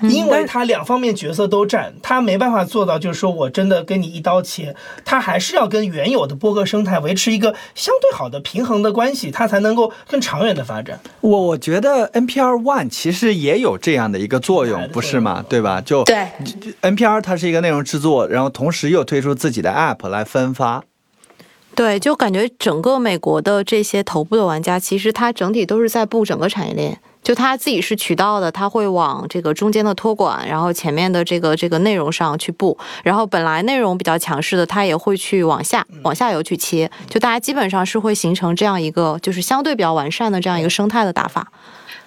因为他两方面角色都占，他没办法做到，就是说我真的跟你一刀切，他还是要跟原有的播客生态维持一个相对好的平衡的关系，他才能够更长远的发展。我我觉得 NPR One 其实也有这样的一个作用，不是吗？对吧？就对 NPR 它是一个内容制作，然后同时又推出自己的 App 来分发。对，就感觉整个美国的这些头部的玩家，其实它整体都是在布整个产业链。就他自己是渠道的，他会往这个中间的托管，然后前面的这个这个内容上去布，然后本来内容比较强势的，他也会去往下往下游去切。就大家基本上是会形成这样一个就是相对比较完善的这样一个生态的打法。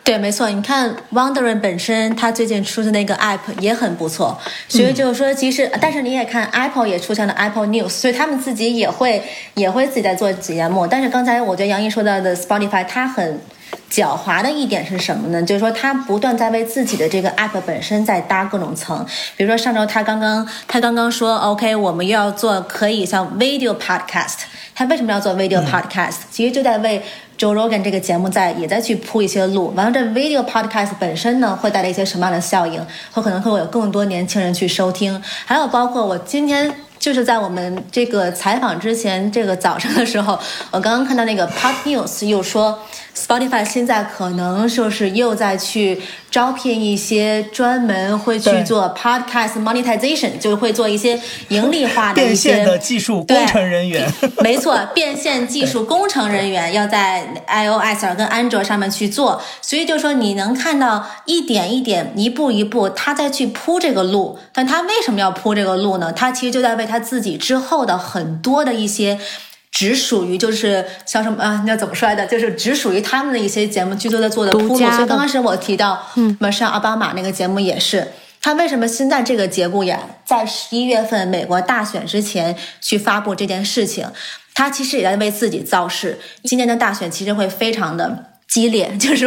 对，没错。你看 Wondering 本身，它最近出的那个 app 也很不错，所以就是说，其实，但是你也看 Apple 也出现了 Apple News，所以他们自己也会也会自己在做节目。但是刚才我觉得杨毅说到的 Spotify，它很。狡猾的一点是什么呢？就是说，他不断在为自己的这个 app 本身在搭各种层。比如说，上周他刚刚他刚刚说，OK，我们又要做可以像 video podcast。他为什么要做 video podcast？、其实就在为 Joe Rogan 这个节目在也在去铺一些路。完了，这 video podcast 本身呢，会带来一些什么样的效应？会可能会有更多年轻人去收听。还有包括我今天。就是在我们这个采访之前，这个早上的时候，我刚刚看到那个 Pop News 又说，Spotify 现在可能就是又在去招聘一些专门会去做 podcast monetization，就是会做一些盈利化的一些现的技术工程人员。没错，变现技术工程人员要在 iOS 跟安卓上面去做，所以就说你能看到一点一点、一步一步，他在去铺这个路。但他为什么要铺这个路呢？他其实就在为他自己之后的很多的一些。只属于就是像什么啊，那怎么说来的？就是只属于他们的一些节目去做的做的铺路。独家的所以刚开始我提到，嗯，马上奥巴马那个节目也是，他为什么现在这个节骨眼在十一月份美国大选之前去发布这件事情？他其实也在为自己造势。今年的大选其实会非常的。激烈，就是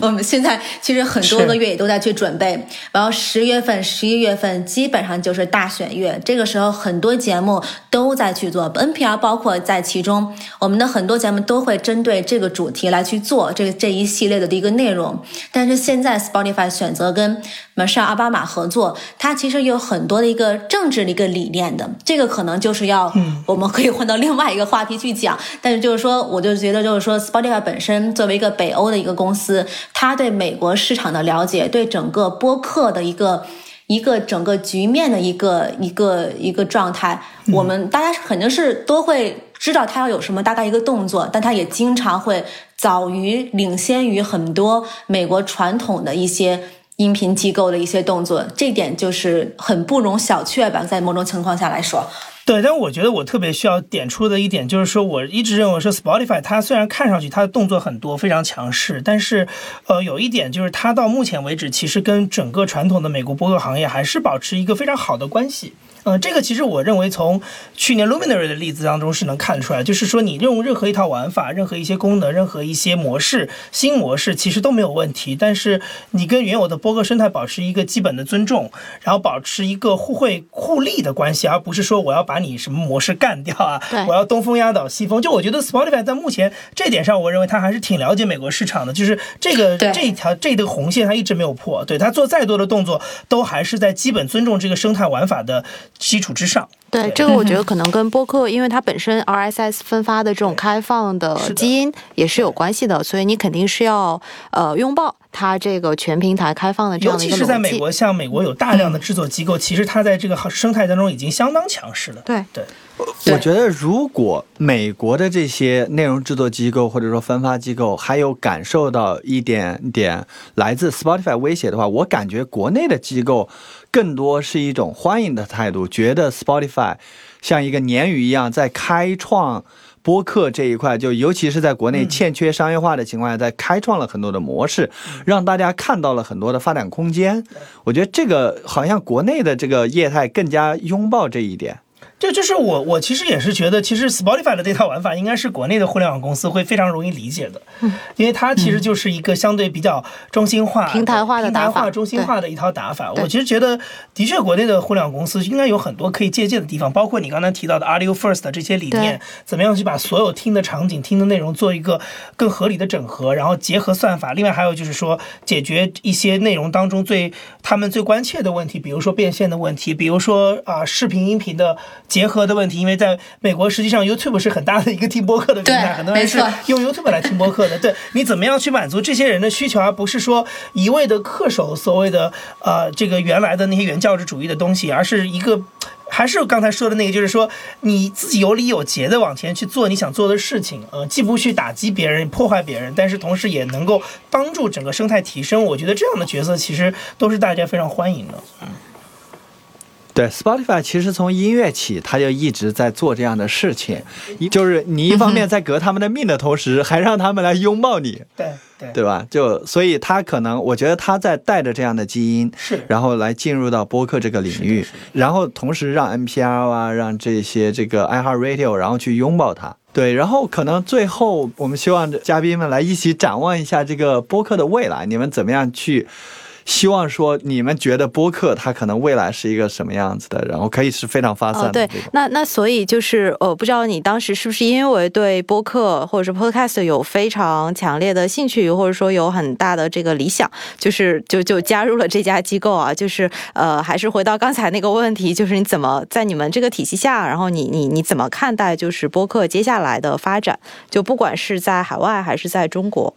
我们现在其实很多个月也都在去准备，然后十月份、十一月份基本上就是大选月，这个时候很多节目都在去做，NPR 包括在其中，我们的很多节目都会针对这个主题来去做这个这一系列的一个内容。但是现在 Spotify 选择跟 Michelle 奥巴马合作，它其实有很多的一个政治的一个理念的，这个可能就是要我们可以换到另外一个话题去讲。但是就是说，我就觉得就是说，Spotify 本身作为一个北欧的一个公司，它对美国市场的了解，对整个播客的一个一个整个局面的一个一个一个状态，我们大家肯定是都会知道他要有什么大概一个动作，但他也经常会早于领先于很多美国传统的一些音频机构的一些动作，这点就是很不容小觑吧，在某种情况下来说。对，但我觉得我特别需要点出的一点就是说，我一直认为说 Spotify 它虽然看上去它的动作很多，非常强势，但是，呃，有一点就是它到目前为止，其实跟整个传统的美国播客行业还是保持一个非常好的关系。呃，这个其实我认为从去年 Luminary 的例子当中是能看出来，就是说你用任何一套玩法、任何一些功能、任何一些模式、新模式，其实都没有问题。但是你跟原有的播客生态保持一个基本的尊重，然后保持一个互惠互利的关系，而不是说我要把你什么模式干掉啊，我要东风压倒西风。就我觉得 Spotify 在目前这点上，我认为它还是挺了解美国市场的，就是这个这一条这个红线它一直没有破。对它做再多的动作，都还是在基本尊重这个生态玩法的。基础之上，对这个我觉得可能跟播客，因为它本身 RSS 分发的这种开放的基因也是有关系的，所以你肯定是要呃拥抱它这个全平台开放的这样的一个尤其是在美国，像美国有大量的制作机构，其实它在这个生态当中已经相当强势了。对。对，我觉得如果美国的这些内容制作机构或者说分发机构还有感受到一点点来自 Spotify 威胁的话，我感觉国内的机构。更多是一种欢迎的态度，觉得 Spotify 像一个鲶鱼一样在开创播客这一块，就尤其是在国内欠缺商业化的情况下，在开创了很多的模式，让大家看到了很多的发展空间。我觉得这个好像国内的这个业态更加拥抱这一点。这就是我，我其实也是觉得，其实 Spotify 的这套玩法应该是国内的互联网公司会非常容易理解的，因为它其实就是一个相对比较中心化、平台化的平台化、中心化的一套打法。我其实觉得，的确国内的互联网公司应该有很多可以借鉴的地方，包括你刚才提到的 Audio First 这些理念，怎么样去把所有听的场景、听的内容做一个更合理的整合，然后结合算法。另外还有就是说，解决一些内容当中最他们最关切的问题，比如说变现的问题，比如说啊视频音频的。结合的问题，因为在美国，实际上 YouTube 是很大的一个听播客的平台，很多人是用 YouTube 来听播客的。对 你怎么样去满足这些人的需求，而不是说一味的恪守所谓的呃这个原来的那些原教旨主义的东西，而是一个还是刚才说的那个，就是说你自己有理有节的往前去做你想做的事情，呃，既不去打击别人、破坏别人，但是同时也能够帮助整个生态提升。我觉得这样的角色其实都是大家非常欢迎的。嗯。对，Spotify 其实从音乐起，他就一直在做这样的事情，就是你一方面在革他们的命的同时，还让他们来拥抱你，对对，对吧？就所以他可能，我觉得他在带着这样的基因，是，然后来进入到播客这个领域，然后同时让 NPR 啊，让这些这个 iHeartRadio，然后去拥抱它，对，然后可能最后我们希望嘉宾们来一起展望一下这个播客的未来，你们怎么样去？希望说你们觉得播客它可能未来是一个什么样子的，然后可以是非常发散的。对，那那所以就是呃，不知道你当时是不是因为对播客或者是 podcast 有非常强烈的兴趣，或者说有很大的这个理想，就是就就加入了这家机构啊？就是呃，还是回到刚才那个问题，就是你怎么在你们这个体系下，然后你你你怎么看待就是播客接下来的发展？就不管是在海外还是在中国。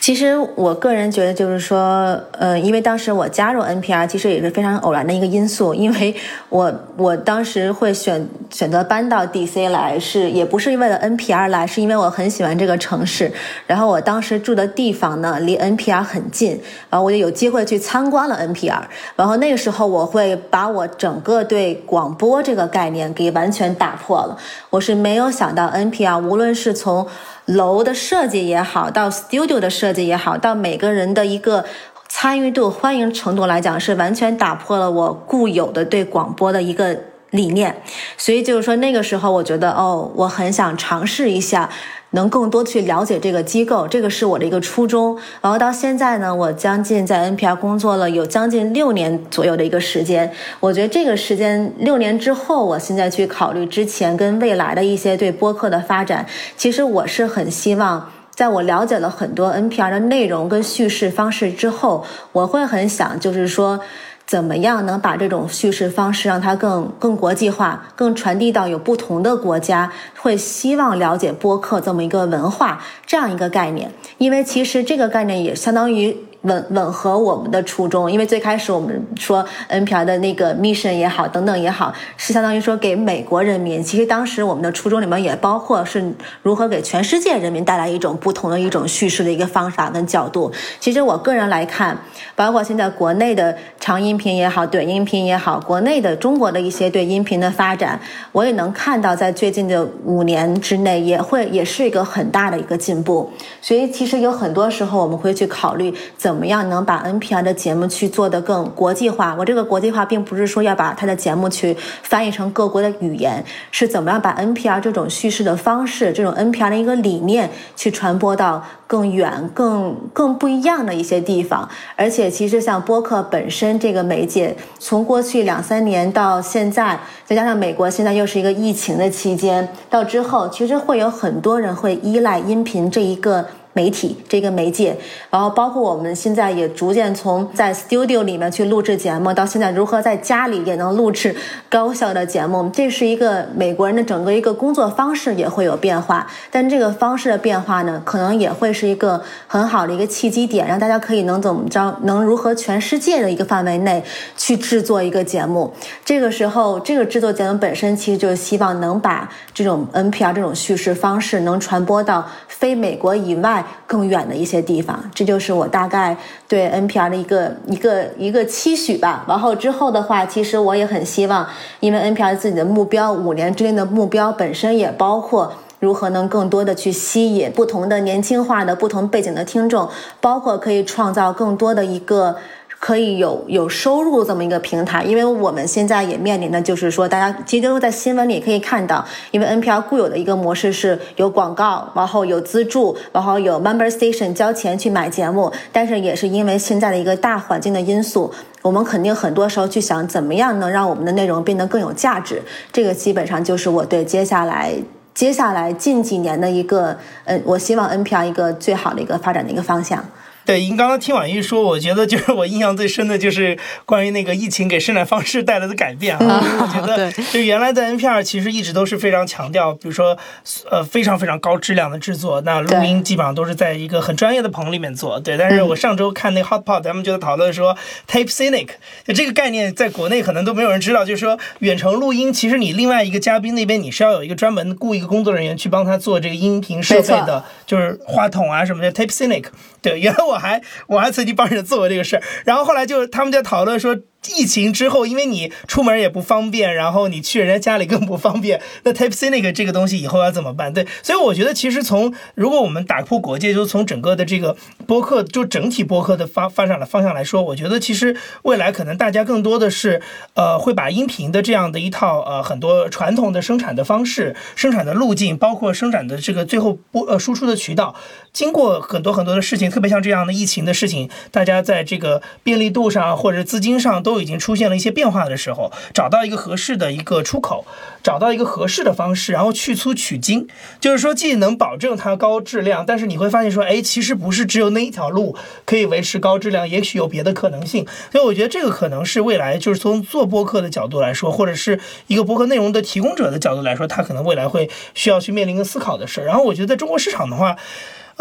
其实我个人觉得，就是说，呃，因为当时我加入 NPR，其实也是非常偶然的一个因素。因为我我当时会选选择搬到 DC 来，是也不是为了 NPR 来，是因为我很喜欢这个城市。然后我当时住的地方呢，离 NPR 很近，然后我就有机会去参观了 NPR。然后那个时候，我会把我整个对广播这个概念给完全打破了。我是没有想到 NPR，无论是从楼的设计也好，到 studio 的设计也好，到每个人的一个参与度、欢迎程度来讲，是完全打破了我固有的对广播的一个理念。所以就是说，那个时候我觉得，哦，我很想尝试一下。能更多去了解这个机构，这个是我的一个初衷。然后到现在呢，我将近在 NPR 工作了有将近六年左右的一个时间。我觉得这个时间六年之后，我现在去考虑之前跟未来的一些对播客的发展，其实我是很希望，在我了解了很多 NPR 的内容跟叙事方式之后，我会很想就是说。怎么样能把这种叙事方式让它更更国际化，更传递到有不同的国家会希望了解播客这么一个文化这样一个概念？因为其实这个概念也相当于吻吻合我们的初衷。因为最开始我们说 NPR 的那个 mission 也好，等等也好，是相当于说给美国人民。其实当时我们的初衷里面也包括是如何给全世界人民带来一种不同的一种叙事的一个方法跟角度。其实我个人来看，包括现在国内的长音频也好，短音频也好，国内的中国的一些对音频的发展，我也能看到在最近的五年之内也会也是一个很大的一个进步。所以其实有很多时候我们会去考虑怎怎么样能把 NPR 的节目去做得更国际化。我这个国际化并不是说要把他的节目去翻译成各国的语言，是怎么样把 NPR 这种叙事的方式，这种 NPR 的一个理念去传播到更远、更更不一样的一些地方。而且其实像播客本身这个媒介，从过去两三年到现在，再加上美国现在又是一个疫情的期间，到之后其实会有很多人会依赖音频这一个。媒体这个媒介，然后包括我们现在也逐渐从在 studio 里面去录制节目，到现在如何在家里也能录制高效的节目，这是一个美国人的整个一个工作方式也会有变化。但这个方式的变化呢，可能也会是一个很好的一个契机点，让大家可以能怎么着，能如何全世界的一个范围内去制作一个节目。这个时候，这个制作节目本身其实就是希望能把这种 NPR 这种叙事方式能传播到非美国以外。更远的一些地方，这就是我大概对 NPR 的一个一个一个期许吧。然后之后的话，其实我也很希望，因为 NPR 自己的目标五年之内的目标本身也包括如何能更多的去吸引不同的年轻化的不同背景的听众，包括可以创造更多的一个。可以有有收入这么一个平台，因为我们现在也面临的就是说，大家其实都在新闻里可以看到，因为 NPR 固有的一个模式是有广告，然后有资助，然后有 Member Station 交钱去买节目，但是也是因为现在的一个大环境的因素，我们肯定很多时候去想怎么样能让我们的内容变得更有价值，这个基本上就是我对接下来接下来近几年的一个，嗯，我希望 NPR 一个最好的一个发展的一个方向。对，您刚刚听婉玉说，我觉得就是我印象最深的就是关于那个疫情给生产方式带来的改变啊。我觉得就原来在 NPR 其实一直都是非常强调，比如说呃非常非常高质量的制作，那录音基本上都是在一个很专业的棚里面做。对，但是我上周看那个 HotPot，咱们就在讨论说 Tape Cynic，就这个概念在国内可能都没有人知道，就是说远程录音，其实你另外一个嘉宾那边你是要有一个专门雇一个工作人员去帮他做这个音频设备的，就是话筒啊什么的 Tape Cynic。对，原来我还我还曾经帮人做过这个事儿，然后后来就他们在讨论说。疫情之后，因为你出门也不方便，然后你去人家家里更不方便。那 Type C 那个这个东西以后要怎么办？对，所以我觉得其实从如果我们打破国界，就从整个的这个播客，就整体播客的发发展的方向来说，我觉得其实未来可能大家更多的是呃会把音频的这样的一套呃很多传统的生产的方式、生产的路径，包括生产的这个最后播呃输出的渠道，经过很多很多的事情，特别像这样的疫情的事情，大家在这个便利度上或者资金上都。都已经出现了一些变化的时候，找到一个合适的一个出口，找到一个合适的方式，然后去粗取精，就是说既能保证它高质量，但是你会发现说，哎，其实不是只有那一条路可以维持高质量，也许有别的可能性。所以我觉得这个可能是未来，就是从做播客的角度来说，或者是一个播客内容的提供者的角度来说，它可能未来会需要去面临一个思考的事。然后我觉得在中国市场的话。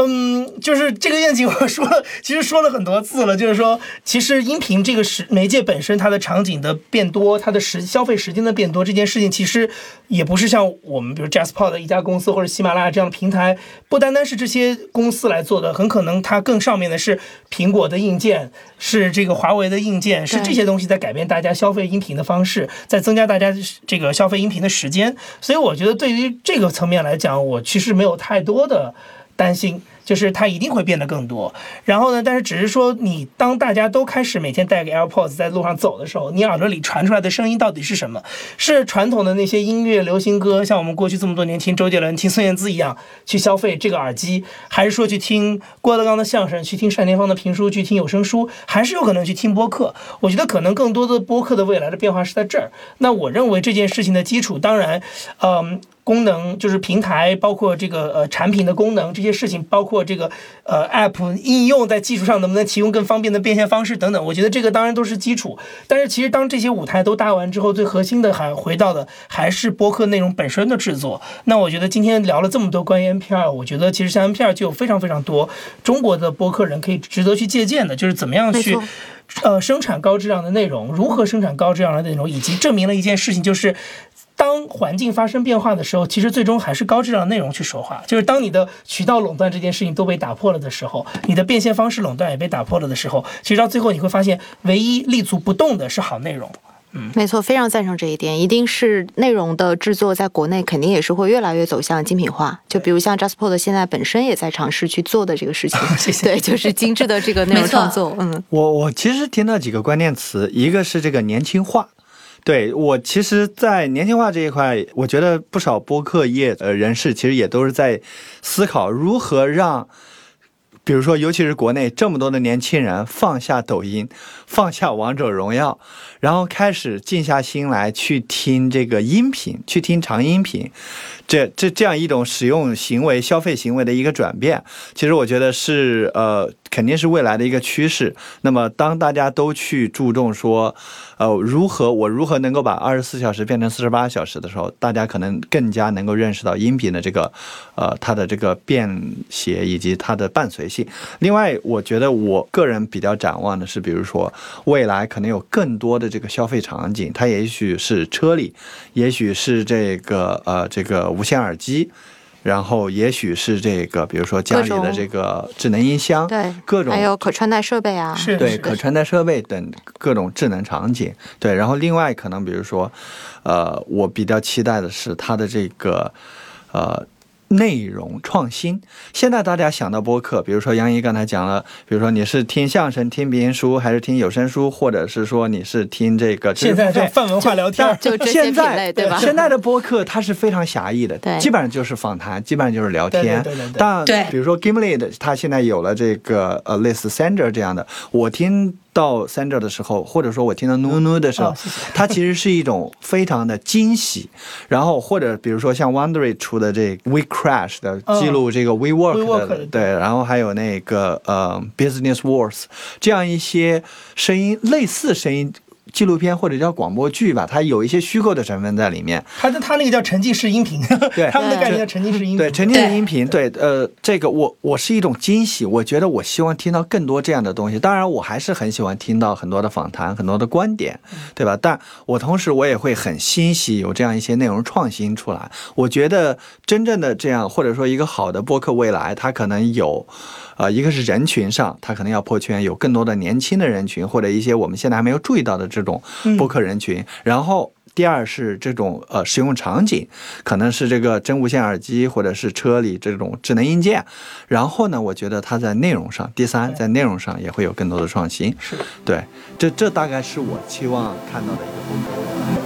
嗯，就是这个愿景，我说了，其实说了很多次了。就是说，其实音频这个时媒介本身，它的场景的变多，它的时消费时间的变多，这件事情其实也不是像我们比如 JazzPod 一家公司或者喜马拉雅这样的平台，不单单是这些公司来做的，很可能它更上面的是苹果的硬件，是这个华为的硬件，是这些东西在改变大家消费音频的方式，在增加大家这个消费音频的时间。所以我觉得，对于这个层面来讲，我其实没有太多的。担心就是它一定会变得更多，然后呢？但是只是说，你当大家都开始每天带个 AirPods 在路上走的时候，你耳朵里传出来的声音到底是什么？是传统的那些音乐、流行歌，像我们过去这么多年听周杰伦、听孙燕姿一样去消费这个耳机，还是说去听郭德纲的相声、去听单田芳的评书、去听有声书，还是有可能去听播客？我觉得可能更多的播客的未来的变化是在这儿。那我认为这件事情的基础，当然，嗯。功能，就是平台，包括这个呃产品的功能这些事情，包括这个呃 App 应用在技术上能不能提供更方便的变现方式等等，我觉得这个当然都是基础。但是其实当这些舞台都搭完之后，最核心的还回到的还是播客内容本身的制作。那我觉得今天聊了这么多关于 NPR，我觉得其实像 NPR 就有非常非常多中国的播客人可以值得去借鉴的，就是怎么样去。呃，生产高质量的内容，如何生产高质量的内容，以及证明了一件事情，就是当环境发生变化的时候，其实最终还是高质量内容去说话。就是当你的渠道垄断这件事情都被打破了的时候，你的变现方式垄断也被打破了的时候，其实到最后你会发现，唯一立足不动的是好内容。嗯，没错，非常赞成这一点。一定是内容的制作，在国内肯定也是会越来越走向精品化。就比如像 JustPod 现在本身也在尝试去做的这个事情，谢谢对，就是精致的这个内容创作。嗯，我我其实听到几个关键词，一个是这个年轻化。对我其实，在年轻化这一块，我觉得不少播客业呃人士其实也都是在思考如何让。比如说，尤其是国内这么多的年轻人放下抖音，放下王者荣耀，然后开始静下心来去听这个音频，去听长音频，这这这样一种使用行为、消费行为的一个转变，其实我觉得是呃。肯定是未来的一个趋势。那么，当大家都去注重说，呃，如何我如何能够把二十四小时变成四十八小时的时候，大家可能更加能够认识到音频的这个，呃，它的这个便携以及它的伴随性。另外，我觉得我个人比较展望的是，比如说未来可能有更多的这个消费场景，它也许是车里，也许是这个呃这个无线耳机。然后也许是这个，比如说家里的这个智能音箱，对，各种还有可穿戴设备啊，是对可穿戴设备等各种智能场景，对。然后另外可能比如说，呃，我比较期待的是它的这个，呃。内容创新，现在大家想到播客，比如说杨怡刚才讲了，比如说你是听相声、听评书，还是听有声书，或者是说你是听这个？现在叫泛文化聊天，就这些品类，对吧？现在的播客它是非常狭义的，对，基本上就是访谈，基本上就是聊天。对对对。但比如说 Gimlet，它现在有了这个呃类似 Sander 这样的，我听。到 Sender 的时候，或者说我听到 Nu Nu 的时候，它其实是一种非常的惊喜。然后或者比如说像 Wondery 出的这 We Crash 的记录这个 We Work 的，对，然后还有那个呃 Business Wars 这样一些声音类似声音。纪录片或者叫广播剧吧，它有一些虚构的成分在里面。它的它那个叫沉浸式音频，对，他们的概念叫沉浸式音频。对，沉浸式音频，对，呃，这个我我是一种惊喜，我觉得我希望听到更多这样的东西。当然，我还是很喜欢听到很多的访谈，很多的观点，对吧？但我同时我也会很欣喜有这样一些内容创新出来。我觉得真正的这样，或者说一个好的播客未来，它可能有。呃，一个是人群上，它可能要破圈，有更多的年轻的人群，或者一些我们现在还没有注意到的这种播客人群。然后第二是这种呃使用场景，可能是这个真无线耳机，或者是车里这种智能硬件。然后呢，我觉得它在内容上，第三在内容上也会有更多的创新。是，对，这这大概是我期望看到的一个风格。